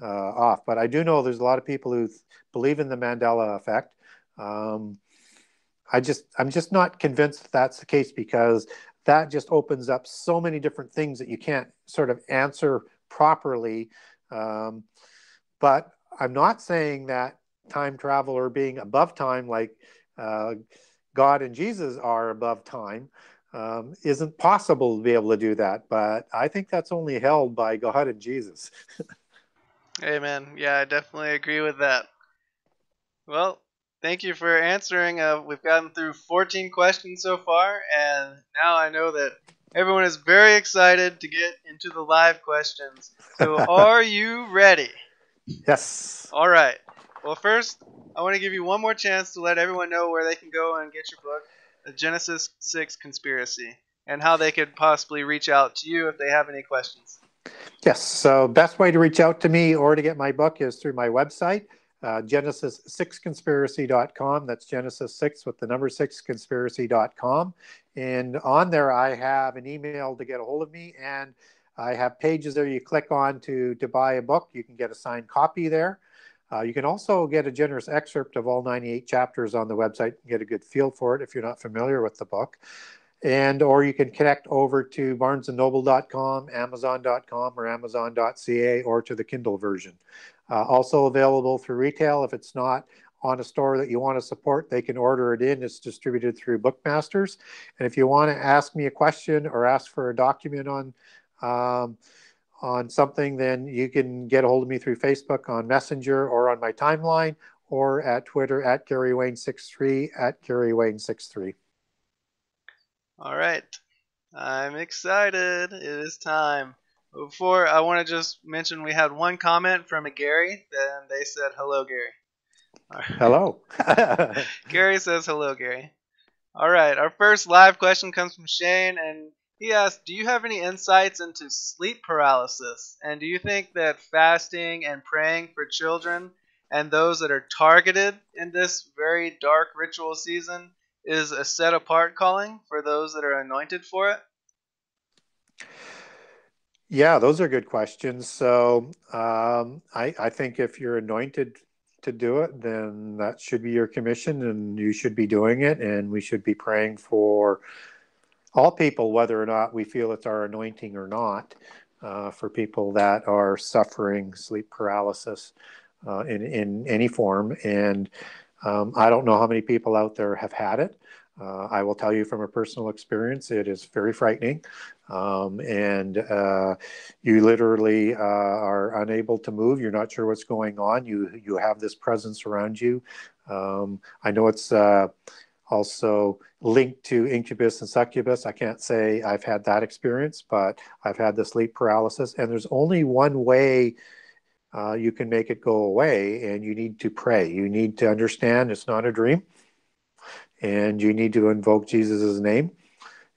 uh, off. But I do know there's a lot of people who th- believe in the Mandela effect. Um, I just I'm just not convinced that that's the case because that just opens up so many different things that you can't sort of answer properly. Um, but I'm not saying that time travel or being above time, like uh, God and Jesus are above time, um, isn't possible to be able to do that. But I think that's only held by God and Jesus. Amen. Yeah, I definitely agree with that. Well, thank you for answering. Uh, we've gotten through 14 questions so far, and now I know that everyone is very excited to get into the live questions. So, are you ready? Yes. All right. Well, first, I want to give you one more chance to let everyone know where they can go and get your book, The Genesis 6 Conspiracy, and how they could possibly reach out to you if they have any questions. Yes. So, best way to reach out to me or to get my book is through my website, uh, Genesis6conspiracy.com. That's Genesis 6 with the number 6 conspiracy.com. And on there, I have an email to get a hold of me, and I have pages there you click on to, to buy a book. You can get a signed copy there. Uh, you can also get a generous excerpt of all 98 chapters on the website and get a good feel for it if you're not familiar with the book. And or you can connect over to barnesandnoble.com, amazon.com, or amazon.ca, or to the Kindle version. Uh, also available through retail. If it's not on a store that you want to support, they can order it in. It's distributed through Bookmasters. And if you want to ask me a question or ask for a document on um, on something, then you can get a hold of me through Facebook on Messenger or on my timeline or at Twitter at Gary Wayne63 at Gary Wayne63. All right. I'm excited. It is time. Before, I want to just mention we had one comment from a Gary, and they said, hello, Gary. Right. Hello. Gary says, hello, Gary. All right. Our first live question comes from Shane, and he asked, Do you have any insights into sleep paralysis? And do you think that fasting and praying for children and those that are targeted in this very dark ritual season is a set apart calling for those that are anointed for it? Yeah, those are good questions. So um, I, I think if you're anointed to do it, then that should be your commission and you should be doing it. And we should be praying for all people, whether or not we feel it's our anointing or not, uh, for people that are suffering sleep paralysis uh, in, in any form. And um, I don't know how many people out there have had it. Uh, I will tell you from a personal experience, it is very frightening. Um, and uh, you literally uh, are unable to move. You're not sure what's going on. You, you have this presence around you. Um, I know it's uh, also linked to incubus and succubus. I can't say I've had that experience, but I've had the sleep paralysis, and there's only one way uh, you can make it go away, and you need to pray. You need to understand it's not a dream, and you need to invoke Jesus' name.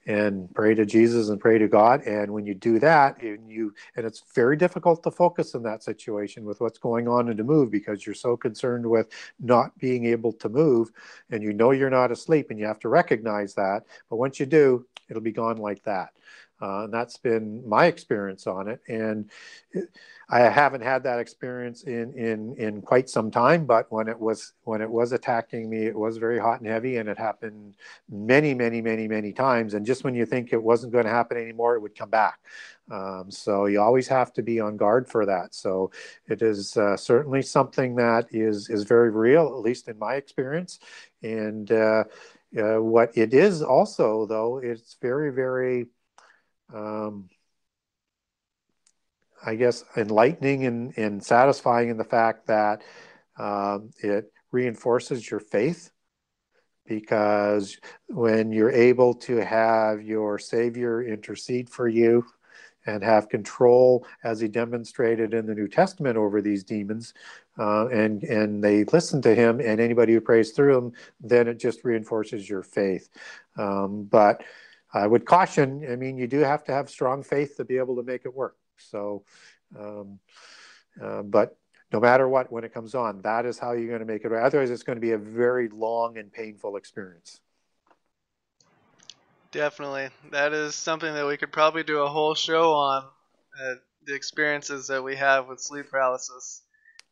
and pray to Jesus and pray to God. And when you do that, and you and it's very difficult to focus in that situation with what's going on and to move because you're so concerned with not being able to move, and you know you're not asleep, and you have to recognize that. But once you do, it'll be gone like that. Uh, and that's been my experience on it. And I haven't had that experience in, in, in quite some time, but when it was, when it was attacking me, it was very hot and heavy and it happened many, many, many, many times. And just when you think it wasn't going to happen anymore, it would come back. Um, so you always have to be on guard for that. So it is uh, certainly something that is, is very real, at least in my experience. And, uh, uh, what it is also, though, it's very, very um, I guess, enlightening and, and satisfying in the fact that um, it reinforces your faith because when you're able to have your Savior intercede for you and have control, as he demonstrated in the New Testament over these demons, uh, and and they listen to him, and anybody who prays through him, then it just reinforces your faith. Um, but I would caution, I mean, you do have to have strong faith to be able to make it work. So, um, uh, but no matter what, when it comes on, that is how you're going to make it. Right. Otherwise, it's going to be a very long and painful experience. Definitely. That is something that we could probably do a whole show on uh, the experiences that we have with sleep paralysis.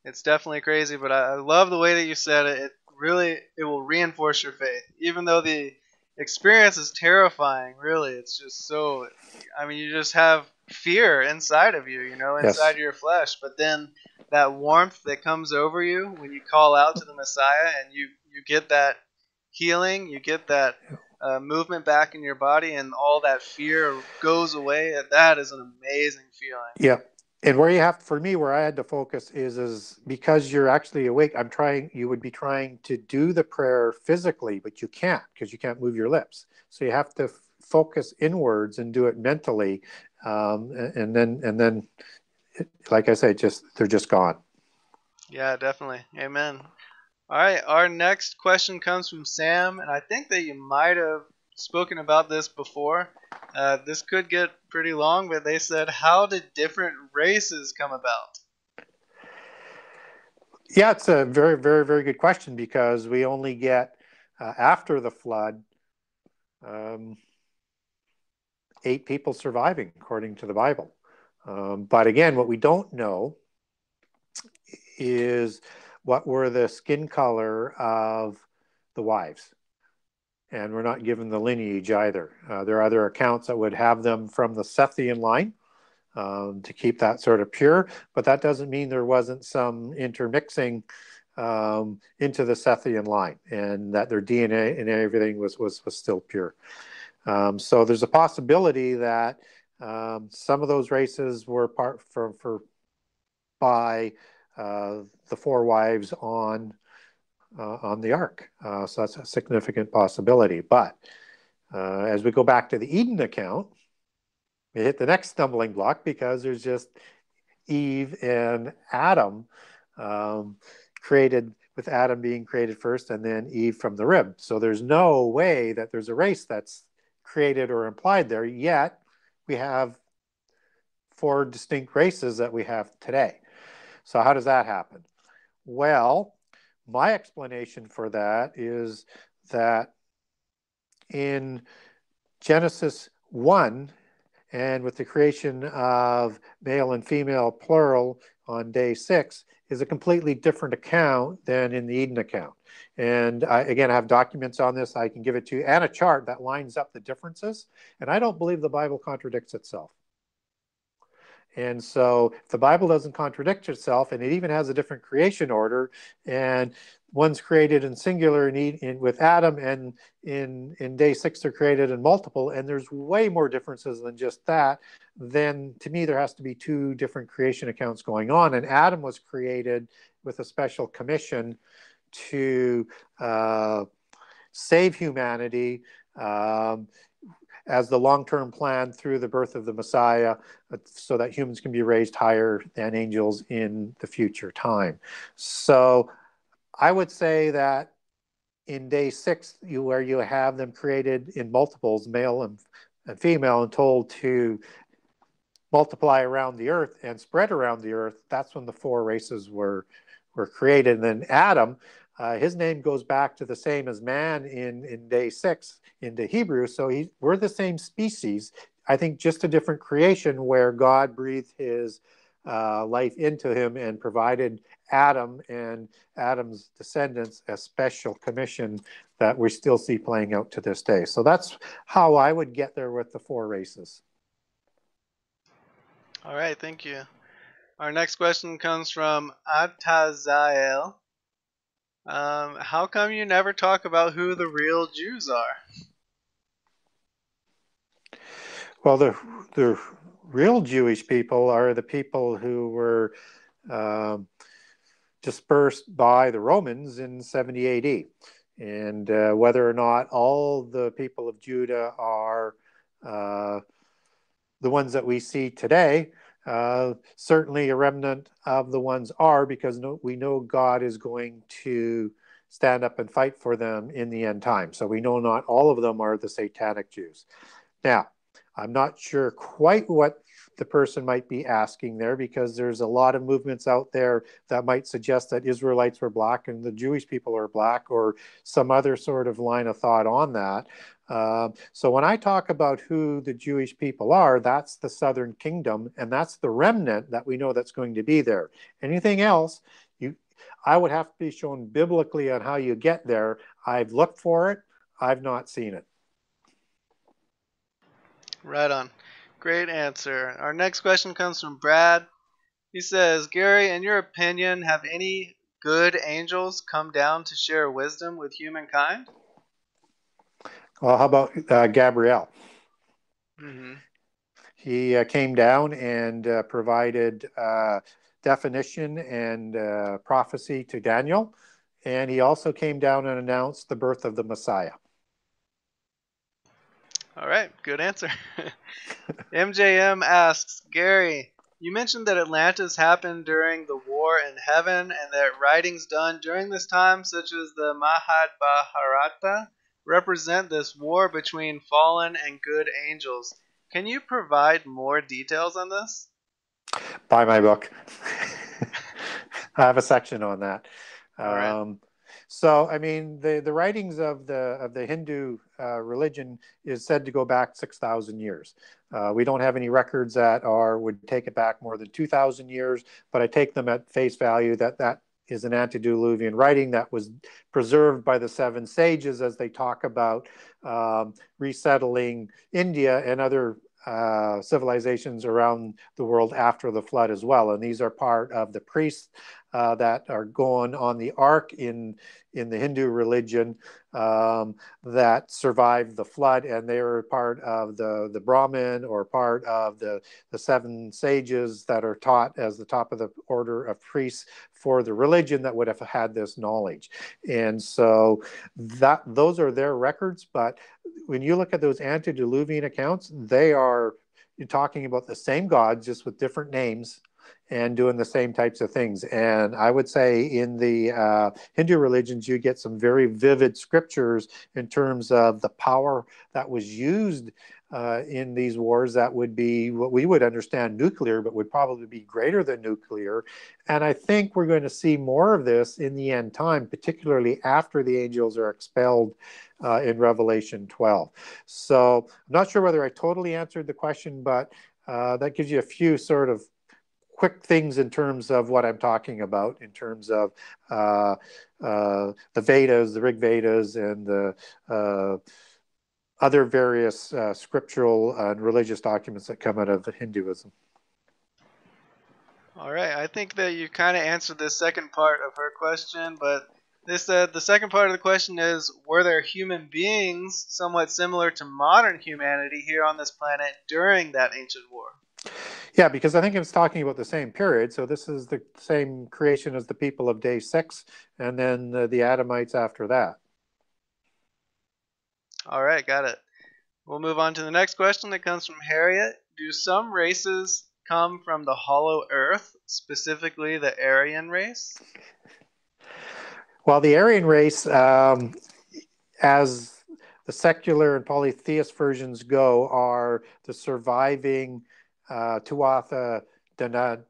It's definitely crazy, but I, I love the way that you said it. It really it will reinforce your faith, even though the experience is terrifying. Really, it's just so. I mean, you just have fear inside of you, you know, inside yes. your flesh. But then that warmth that comes over you when you call out to the Messiah, and you you get that healing, you get that uh, movement back in your body, and all that fear goes away. That is an amazing feeling. Yeah, and where you have for me where i had to focus is is because you're actually awake i'm trying you would be trying to do the prayer physically but you can't because you can't move your lips. So you have to f- focus inwards and do it mentally um, and, and, then and then like i say just they're just gone. Yeah definitely. Amen. All right our next question comes from sam and i think that you might have spoken about this before uh, this could get pretty long, but they said, how did different races come about? Yeah, it's a very, very, very good question because we only get uh, after the flood um, eight people surviving, according to the Bible. Um, but again, what we don't know is what were the skin color of the wives and we're not given the lineage either. Uh, there are other accounts that would have them from the Sethian line um, to keep that sort of pure, but that doesn't mean there wasn't some intermixing um, into the Sethian line and that their DNA and everything was, was, was still pure. Um, so there's a possibility that um, some of those races were part for, for by uh, the four wives on uh, on the ark. Uh, so that's a significant possibility. But uh, as we go back to the Eden account, we hit the next stumbling block because there's just Eve and Adam um, created with Adam being created first and then Eve from the rib. So there's no way that there's a race that's created or implied there, yet we have four distinct races that we have today. So, how does that happen? Well, my explanation for that is that in Genesis 1, and with the creation of male and female plural on day six, is a completely different account than in the Eden account. And I, again, I have documents on this. I can give it to you and a chart that lines up the differences. And I don't believe the Bible contradicts itself. And so if the Bible doesn't contradict itself, and it even has a different creation order, and one's created in singular in, in, with Adam, and in, in day six they're created in multiple, and there's way more differences than just that, then to me there has to be two different creation accounts going on. And Adam was created with a special commission to uh, save humanity. Um, as the long term plan through the birth of the Messiah uh, so that humans can be raised higher than angels in the future time. So I would say that in day six, you, where you have them created in multiples, male and, and female, and told to multiply around the earth and spread around the earth, that's when the four races were were created. And then Adam, uh, his name goes back to the same as man in, in day six into Hebrew. So he, we're the same species. I think just a different creation where God breathed his uh, life into him and provided Adam and Adam's descendants a special commission that we still see playing out to this day. So that's how I would get there with the four races. All right, thank you. Our next question comes from Atazael. Um, how come you never talk about who the real Jews are? Well, the the real Jewish people are the people who were um, dispersed by the Romans in 70 AD. And uh, whether or not all the people of Judah are uh, the ones that we see today, uh, certainly a remnant of the ones are because no, we know God is going to stand up and fight for them in the end time. So we know not all of them are the satanic Jews. Now, I'm not sure quite what the person might be asking there because there's a lot of movements out there that might suggest that Israelites were black and the Jewish people are black or some other sort of line of thought on that. Uh, so when I talk about who the Jewish people are, that's the southern kingdom and that's the remnant that we know that's going to be there. Anything else, you, I would have to be shown biblically on how you get there. I've looked for it, I've not seen it. Right on. Great answer. Our next question comes from Brad. He says, Gary, in your opinion, have any good angels come down to share wisdom with humankind? Well, how about uh, Gabriel? Mm-hmm. He uh, came down and uh, provided uh, definition and uh, prophecy to Daniel, and he also came down and announced the birth of the Messiah. All right, good answer. MJM asks Gary, you mentioned that Atlantis happened during the war in heaven and that writings done during this time, such as the Mahabharata, represent this war between fallen and good angels. Can you provide more details on this? Buy my book. I have a section on that. Um, so, I mean, the, the writings of the of the Hindu uh, religion is said to go back six thousand years. Uh, we don't have any records that are would take it back more than two thousand years, but I take them at face value that that is an antediluvian writing that was preserved by the seven sages as they talk about um, resettling India and other uh, civilizations around the world after the flood as well. And these are part of the priests uh, that are going on the ark in in the Hindu religion um, that survived the flood, and they were part of the the Brahmin or part of the the seven sages that are taught as the top of the order of priests for the religion that would have had this knowledge. And so that those are their records, but when you look at those antediluvian accounts, they are talking about the same gods just with different names and doing the same types of things. And I would say in the uh, Hindu religions, you get some very vivid scriptures in terms of the power that was used uh, in these wars that would be what we would understand nuclear, but would probably be greater than nuclear. And I think we're going to see more of this in the end time, particularly after the angels are expelled uh, in Revelation 12. So I'm not sure whether I totally answered the question, but uh, that gives you a few sort of quick things in terms of what I'm talking about, in terms of uh, uh, the Vedas, the Rig Vedas, and the uh, other various uh, scriptural and religious documents that come out of Hinduism. All right, I think that you kind of answered the second part of her question, but this uh, the second part of the question is: Were there human beings somewhat similar to modern humanity here on this planet during that ancient war? Yeah, because I think it's talking about the same period. So this is the same creation as the people of day six, and then uh, the Adamites after that. All right, got it. We'll move on to the next question that comes from Harriet. Do some races come from the hollow earth, specifically the Aryan race? Well, the Aryan race, um, as the secular and polytheist versions go, are the surviving uh, Tuatha Danann,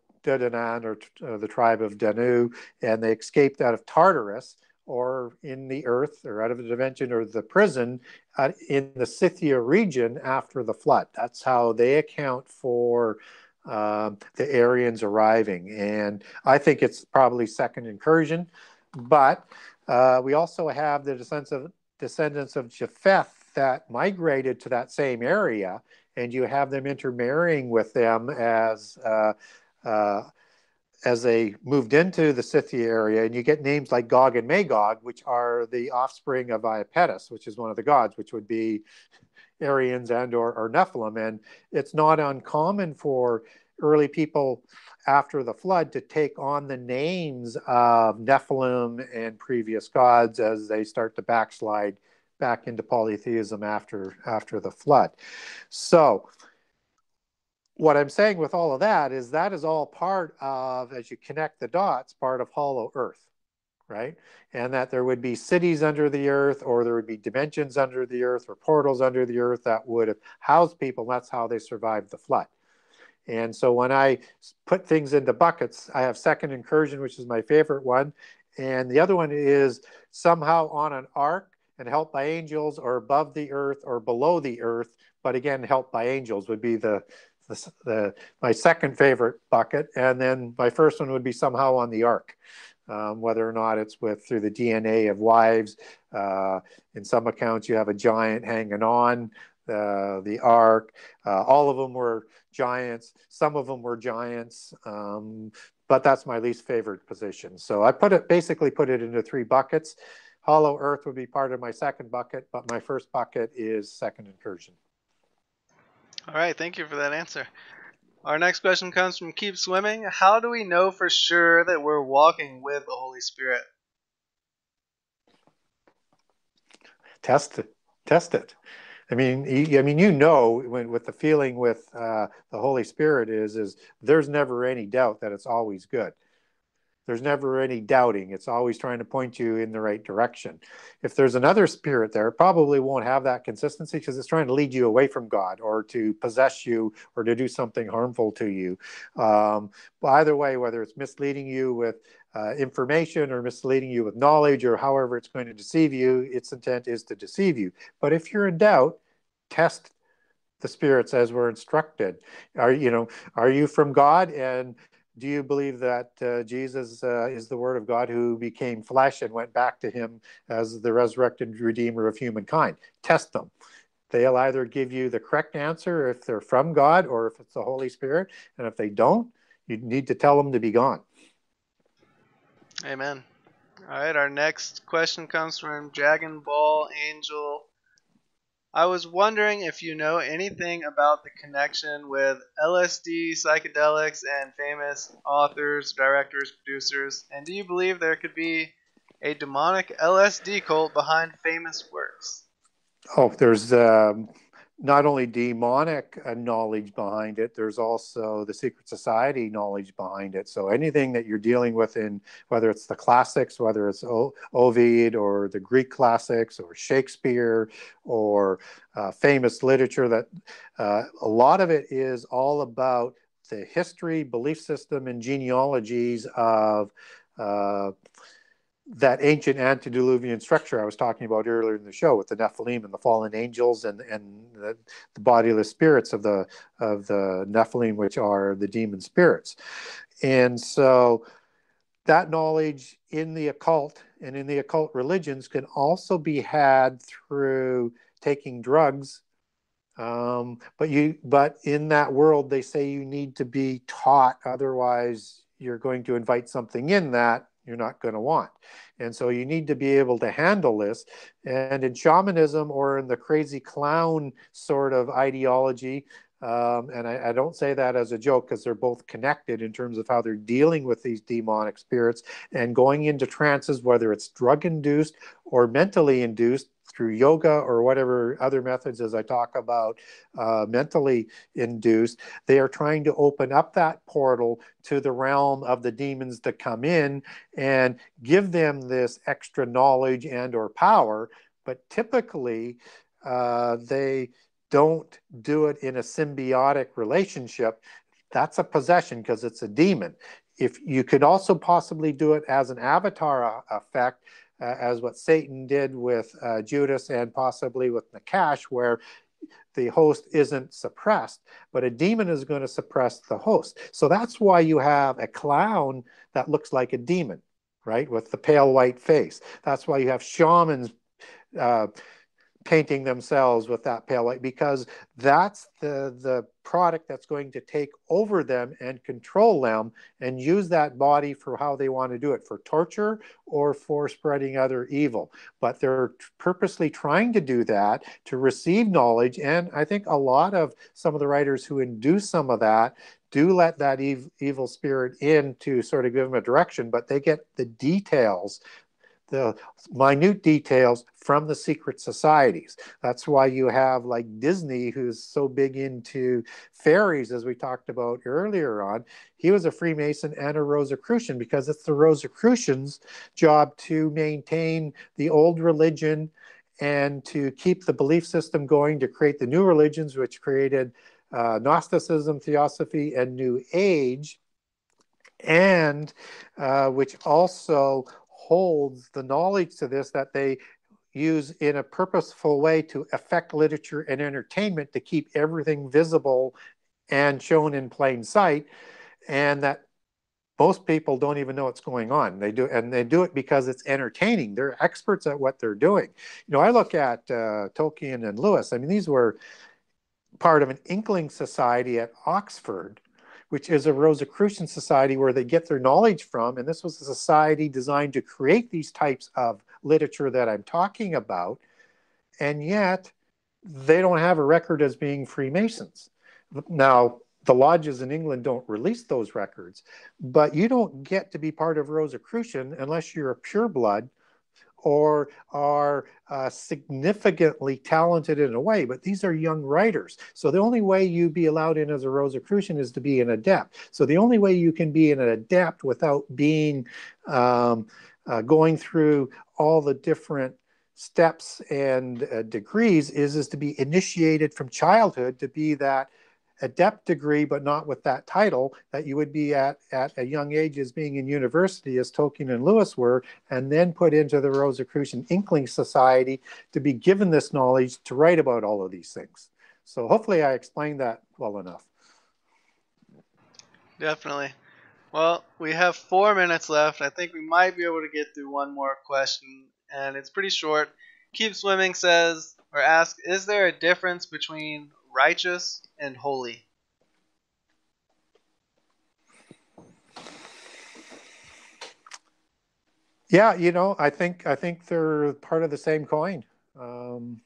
or uh, the tribe of Danu, and they escaped out of Tartarus or in the earth or out of the dimension or the prison uh, in the Scythia region after the flood. That's how they account for um, the Aryans arriving. And I think it's probably second incursion. But uh, we also have the descendants of, descendants of Japheth that migrated to that same area, and you have them intermarrying with them as uh, uh, as they moved into the Scythia area, and you get names like Gog and Magog, which are the offspring of Iapetus, which is one of the gods, which would be Aryans and or, or Nephilim. And it's not uncommon for early people after the flood to take on the names of Nephilim and previous gods as they start to backslide back into polytheism after after the flood. So what I'm saying with all of that is that is all part of, as you connect the dots, part of Hollow Earth, right? And that there would be cities under the earth, or there would be dimensions under the earth, or portals under the earth that would have housed people. That's how they survived the flood. And so when I put things into buckets, I have second incursion, which is my favorite one. And the other one is somehow on an ark and helped by angels or above the earth or below the earth. But again, helped by angels would be the, the, the my second favorite bucket. And then my first one would be somehow on the ark. Um, whether or not it's with through the DNA of wives. Uh, in some accounts, you have a giant hanging on the the ark. Uh, all of them were giants. Some of them were giants, um, but that's my least favorite position. So I put it basically put it into three buckets. Hollow Earth would be part of my second bucket, but my first bucket is second incursion. All right, thank you for that answer. Our next question comes from Keep Swimming. How do we know for sure that we're walking with the Holy Spirit? Test it. Test it. I mean, you, I mean, you know, when with the feeling with uh, the Holy Spirit is is there's never any doubt that it's always good. There's never any doubting. It's always trying to point you in the right direction. If there's another spirit there, it probably won't have that consistency because it's trying to lead you away from God or to possess you or to do something harmful to you. Um, either way, whether it's misleading you with uh, information or misleading you with knowledge or however it's going to deceive you, its intent is to deceive you. But if you're in doubt, test the spirits as we're instructed. Are you know, are you from God and do you believe that uh, Jesus uh, is the Word of God who became flesh and went back to Him as the resurrected Redeemer of humankind? Test them. They'll either give you the correct answer if they're from God or if it's the Holy Spirit. And if they don't, you need to tell them to be gone. Amen. All right, our next question comes from Dragon Ball Angel. I was wondering if you know anything about the connection with LSD, psychedelics, and famous authors, directors, producers, and do you believe there could be a demonic LSD cult behind famous works? Oh, there's um, not only demonic uh, knowledge behind it, there's also the secret society knowledge behind it. So anything that you're dealing with in whether it's the classics, whether it's o- Ovid or the Greek classics or Shakespeare or uh, famous literature, that uh, a lot of it is all about the history, belief system, and genealogies of. Uh, that ancient antediluvian structure I was talking about earlier in the show with the Nephilim and the fallen angels and and the, the bodiless spirits of the of the Nephilim, which are the demon spirits, and so that knowledge in the occult and in the occult religions can also be had through taking drugs. Um, but you but in that world they say you need to be taught. Otherwise you're going to invite something in that you're not going to want. And so you need to be able to handle this. And in shamanism or in the crazy clown sort of ideology, um, and I, I, don't say that as a joke because they're both connected in terms of how they're dealing with these demonic spirits and going into trances, whether it's drug induced or mentally induced, through yoga or whatever other methods, as I talk about, uh, mentally induced, they are trying to open up that portal to the realm of the demons to come in and give them this extra knowledge and or power but typically uh, they don't do it in a symbiotic relationship. That's a possession because it's a demon. If you could also possibly do it as an avatar effect, uh, as what Satan did with uh, Judas and possibly with Nachash, where the host isn't suppressed, but a demon is going to suppress the host. So that's why you have a clown that looks like a demon, right, with the pale white face. That's why you have shamans uh, painting themselves with that pale white because that's the the product that's going to take over them and control them and use that body for how they want to do it for torture or for spreading other evil. But they're purposely trying to do that to receive knowledge. And i think a lot of some of the writers who induce some of that do let that ev- evil spirit in to sort of give them a direction but they get the details the minute details from the secret societies. That's why you have like Disney, who's so big into fairies, as we talked about earlier on. He was a Freemason and a Rosicrucian because it's the Rosicrucians' job to maintain the old religion and to keep the belief system going to create the new religions, which created uh, Gnosticism, Theosophy, and New Age, and uh, which also holds the knowledge to this that they use in a purposeful way to affect literature and entertainment to keep everything visible and shown in plain sight and that most people don't even know what's going on. They do and they do it because it's entertaining. They're experts at what they're doing. You know i look at uh, tolkien and lewis. I mean these were part of an inkling society at oxford which is a Rosicrucian society where they get their knowledge from. And this was a society designed to create these types of literature that I'm talking about. And yet, they don't have a record as being Freemasons. Now, the lodges in England don't release those records, but you don't get to be part of Rosicrucian unless you're a pureblood or are uh, significantly talented in a way, but these are young writers. So the only way you be allowed in as a Rosicrucian is to be an adept. So the only way you can be an adept without being um, uh, going through all the different steps and uh, degrees is is to be initiated from childhood to be that adept degree, but not with that title, that you would be at at a young age as being in university, as Tolkien and Lewis were, and then put into the Rosicrucian Inkling Society to be given this knowledge to write about all of these things. So hopefully I explained that well enough. Definitely. Well, we have four minutes left. I think we might be able to get through one more question, and it's pretty short. Keep Swimming says, or asks, is there a difference between righteous and holy. Yeah, you know, I think I think they're part of the same coin. Um,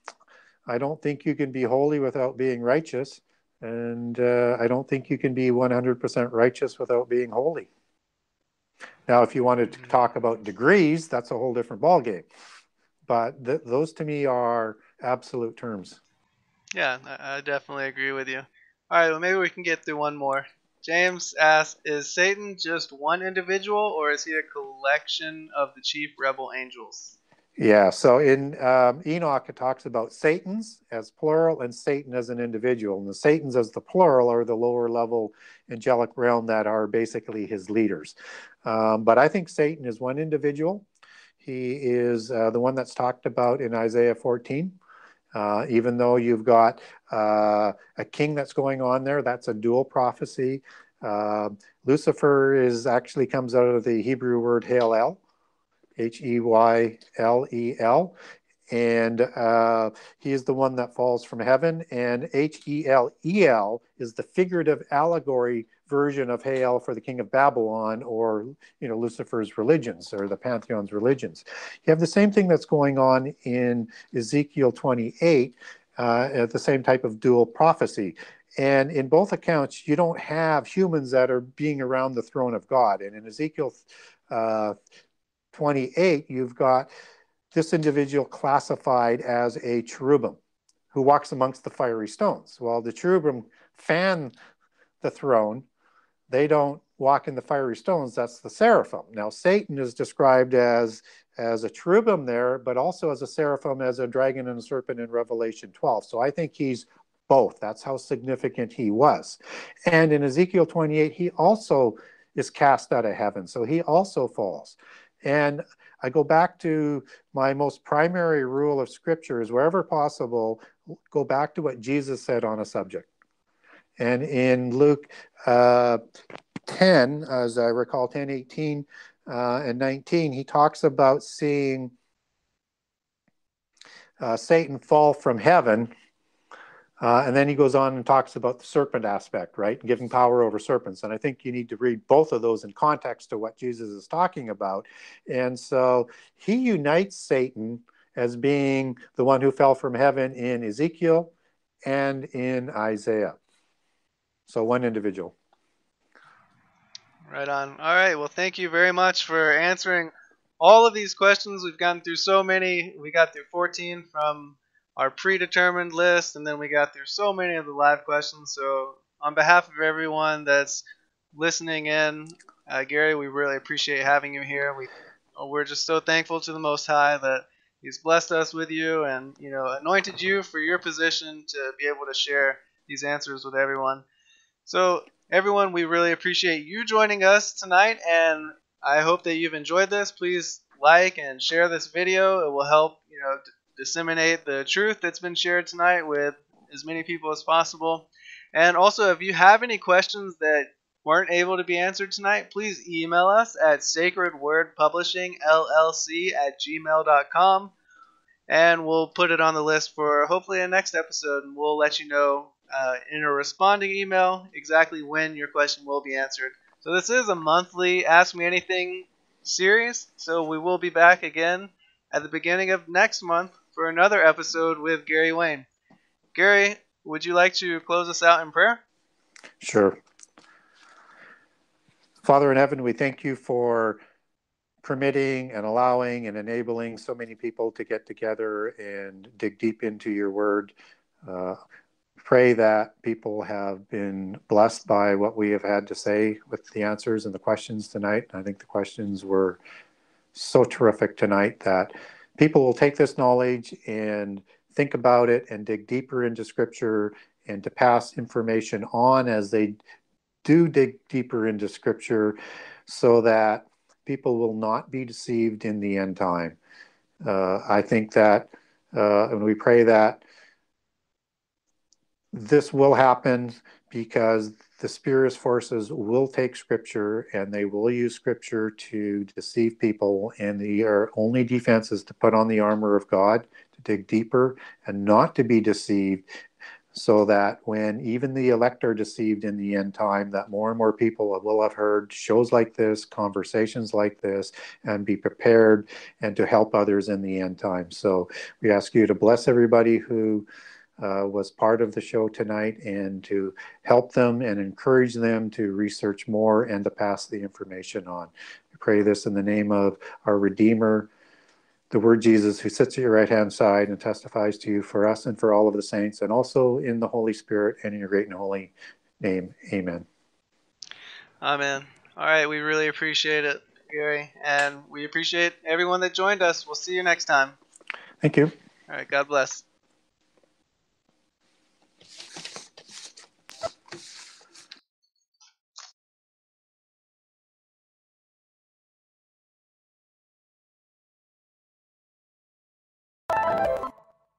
I don't think you can be holy without being righteous, and uh, I don't think you can be 100% righteous without being holy. Now, if you wanted to talk about degrees, that's a whole different ballgame. But th- those to me are absolute terms. Yeah, I, definitely agree with you. All right, well, maybe we can get through one more. James asks, is Satan just one individual, or is he a collection of the chief rebel angels? Yeah, so in um, Enoch, it talks about Satan's as plural and Satan as an individual. And the Satan's as the plural are the lower level angelic realm that are basically his leaders. Um, but I think Satan is one individual. He is uh, the one that's talked about in Isaiah 14. Uh, even though you've got uh, a king that's going on there, that's a dual prophecy. Uh, Lucifer is actually comes out of the Hebrew word Heyel, H E Y L E L, and uh, he is the one that falls from heaven. And H E L E L is the figurative allegory version of Hail for the king of Babylon or you know Lucifer's religions or the pantheon's religions. You have the same thing that's going on in Ezekiel 28, uh, the same type of dual prophecy. And in both accounts, you don't have humans that are being around the throne of God. And in Ezekiel uh, 28, you've got this individual classified as a cherubim who walks amongst the fiery stones. Well, the cherubim fan the throne they don't walk in the fiery stones. That's the seraphim. Now, Satan is described as as a cherubim there, but also as a seraphim, as a dragon and a serpent in Revelation 12. So I think he's both. That's how significant he was. And in Ezekiel 28, he also is cast out of heaven. So he also falls. And I go back to my most primary rule of scripture is wherever possible, go back to what Jesus said on a subject. And in Luke uh, 10, as I recall, 10, 18, uh, and 19, he talks about seeing uh, Satan fall from heaven uh, and then he goes on and talks about the serpent aspect, right? Giving power over serpents. And I think you need to read both of those in context to what Jesus is talking about. And so he unites Satan as being the one who fell from heaven in Ezekiel and in Isaiah. So one individual. Right on. All right. Well, thank you very much for answering all of these questions. We've gone through so many. We got through 14 from our predetermined list, and then we got through so many of the live questions. So, on behalf of everyone that's listening in, uh, Gary, we really appreciate having you here. We we're just so thankful to the Most High that He's blessed us with you and you know anointed you for your position to be able to share these answers with everyone. So, everyone, we really appreciate you joining us tonight, and I hope that you've enjoyed this. Please like and share this video. It will help you know disseminate the truth that's been shared tonight with as many people as possible. And also, if you have any questions that weren't able to be answered tonight, please email us at sacredwordpublishingllc at gmail.com and we'll put it on the list for hopefully a next episode and we'll let you know uh, in a responding email exactly when your question will be answered. So this is a monthly Ask Me Anything series, so we will be back again at the beginning of next month for another episode with Gary Wayne. Gary, would you like to close us out in prayer? Sure. Father in heaven, we thank you for permitting and allowing and enabling so many people to get together and dig deep into your word. Uh, pray that people have been blessed by what we have had to say with the answers and the questions tonight. I think the questions were so terrific tonight that people will take this knowledge and think about it and dig deeper into scripture and to pass information on as they do dig deeper into scripture so that people will not be deceived in the end time. Uh, I think that, uh, and we pray that this will happen because the spurious forces will take scripture and they will use scripture to deceive people. And the only defense is to put on the armor of god to dig deeper and not to be deceived so that when even the elect are deceived in the end time that more and more people will have heard shows like this conversations like this and be prepared and to help others in the end time. So we ask you to bless everybody who uh, was part of the show tonight and to help them and encourage them to research more and to pass the information on. We pray this in the name of our Redeemer, the Word Jesus, who sits at your right hand side and testifies to you for us and for all of the saints, and also in the Holy Spirit and in your great and holy name. Amen. Amen. All right, we really appreciate it, Gary, and we appreciate everyone that joined us. We'll see you next time. Thank you. All right, God bless.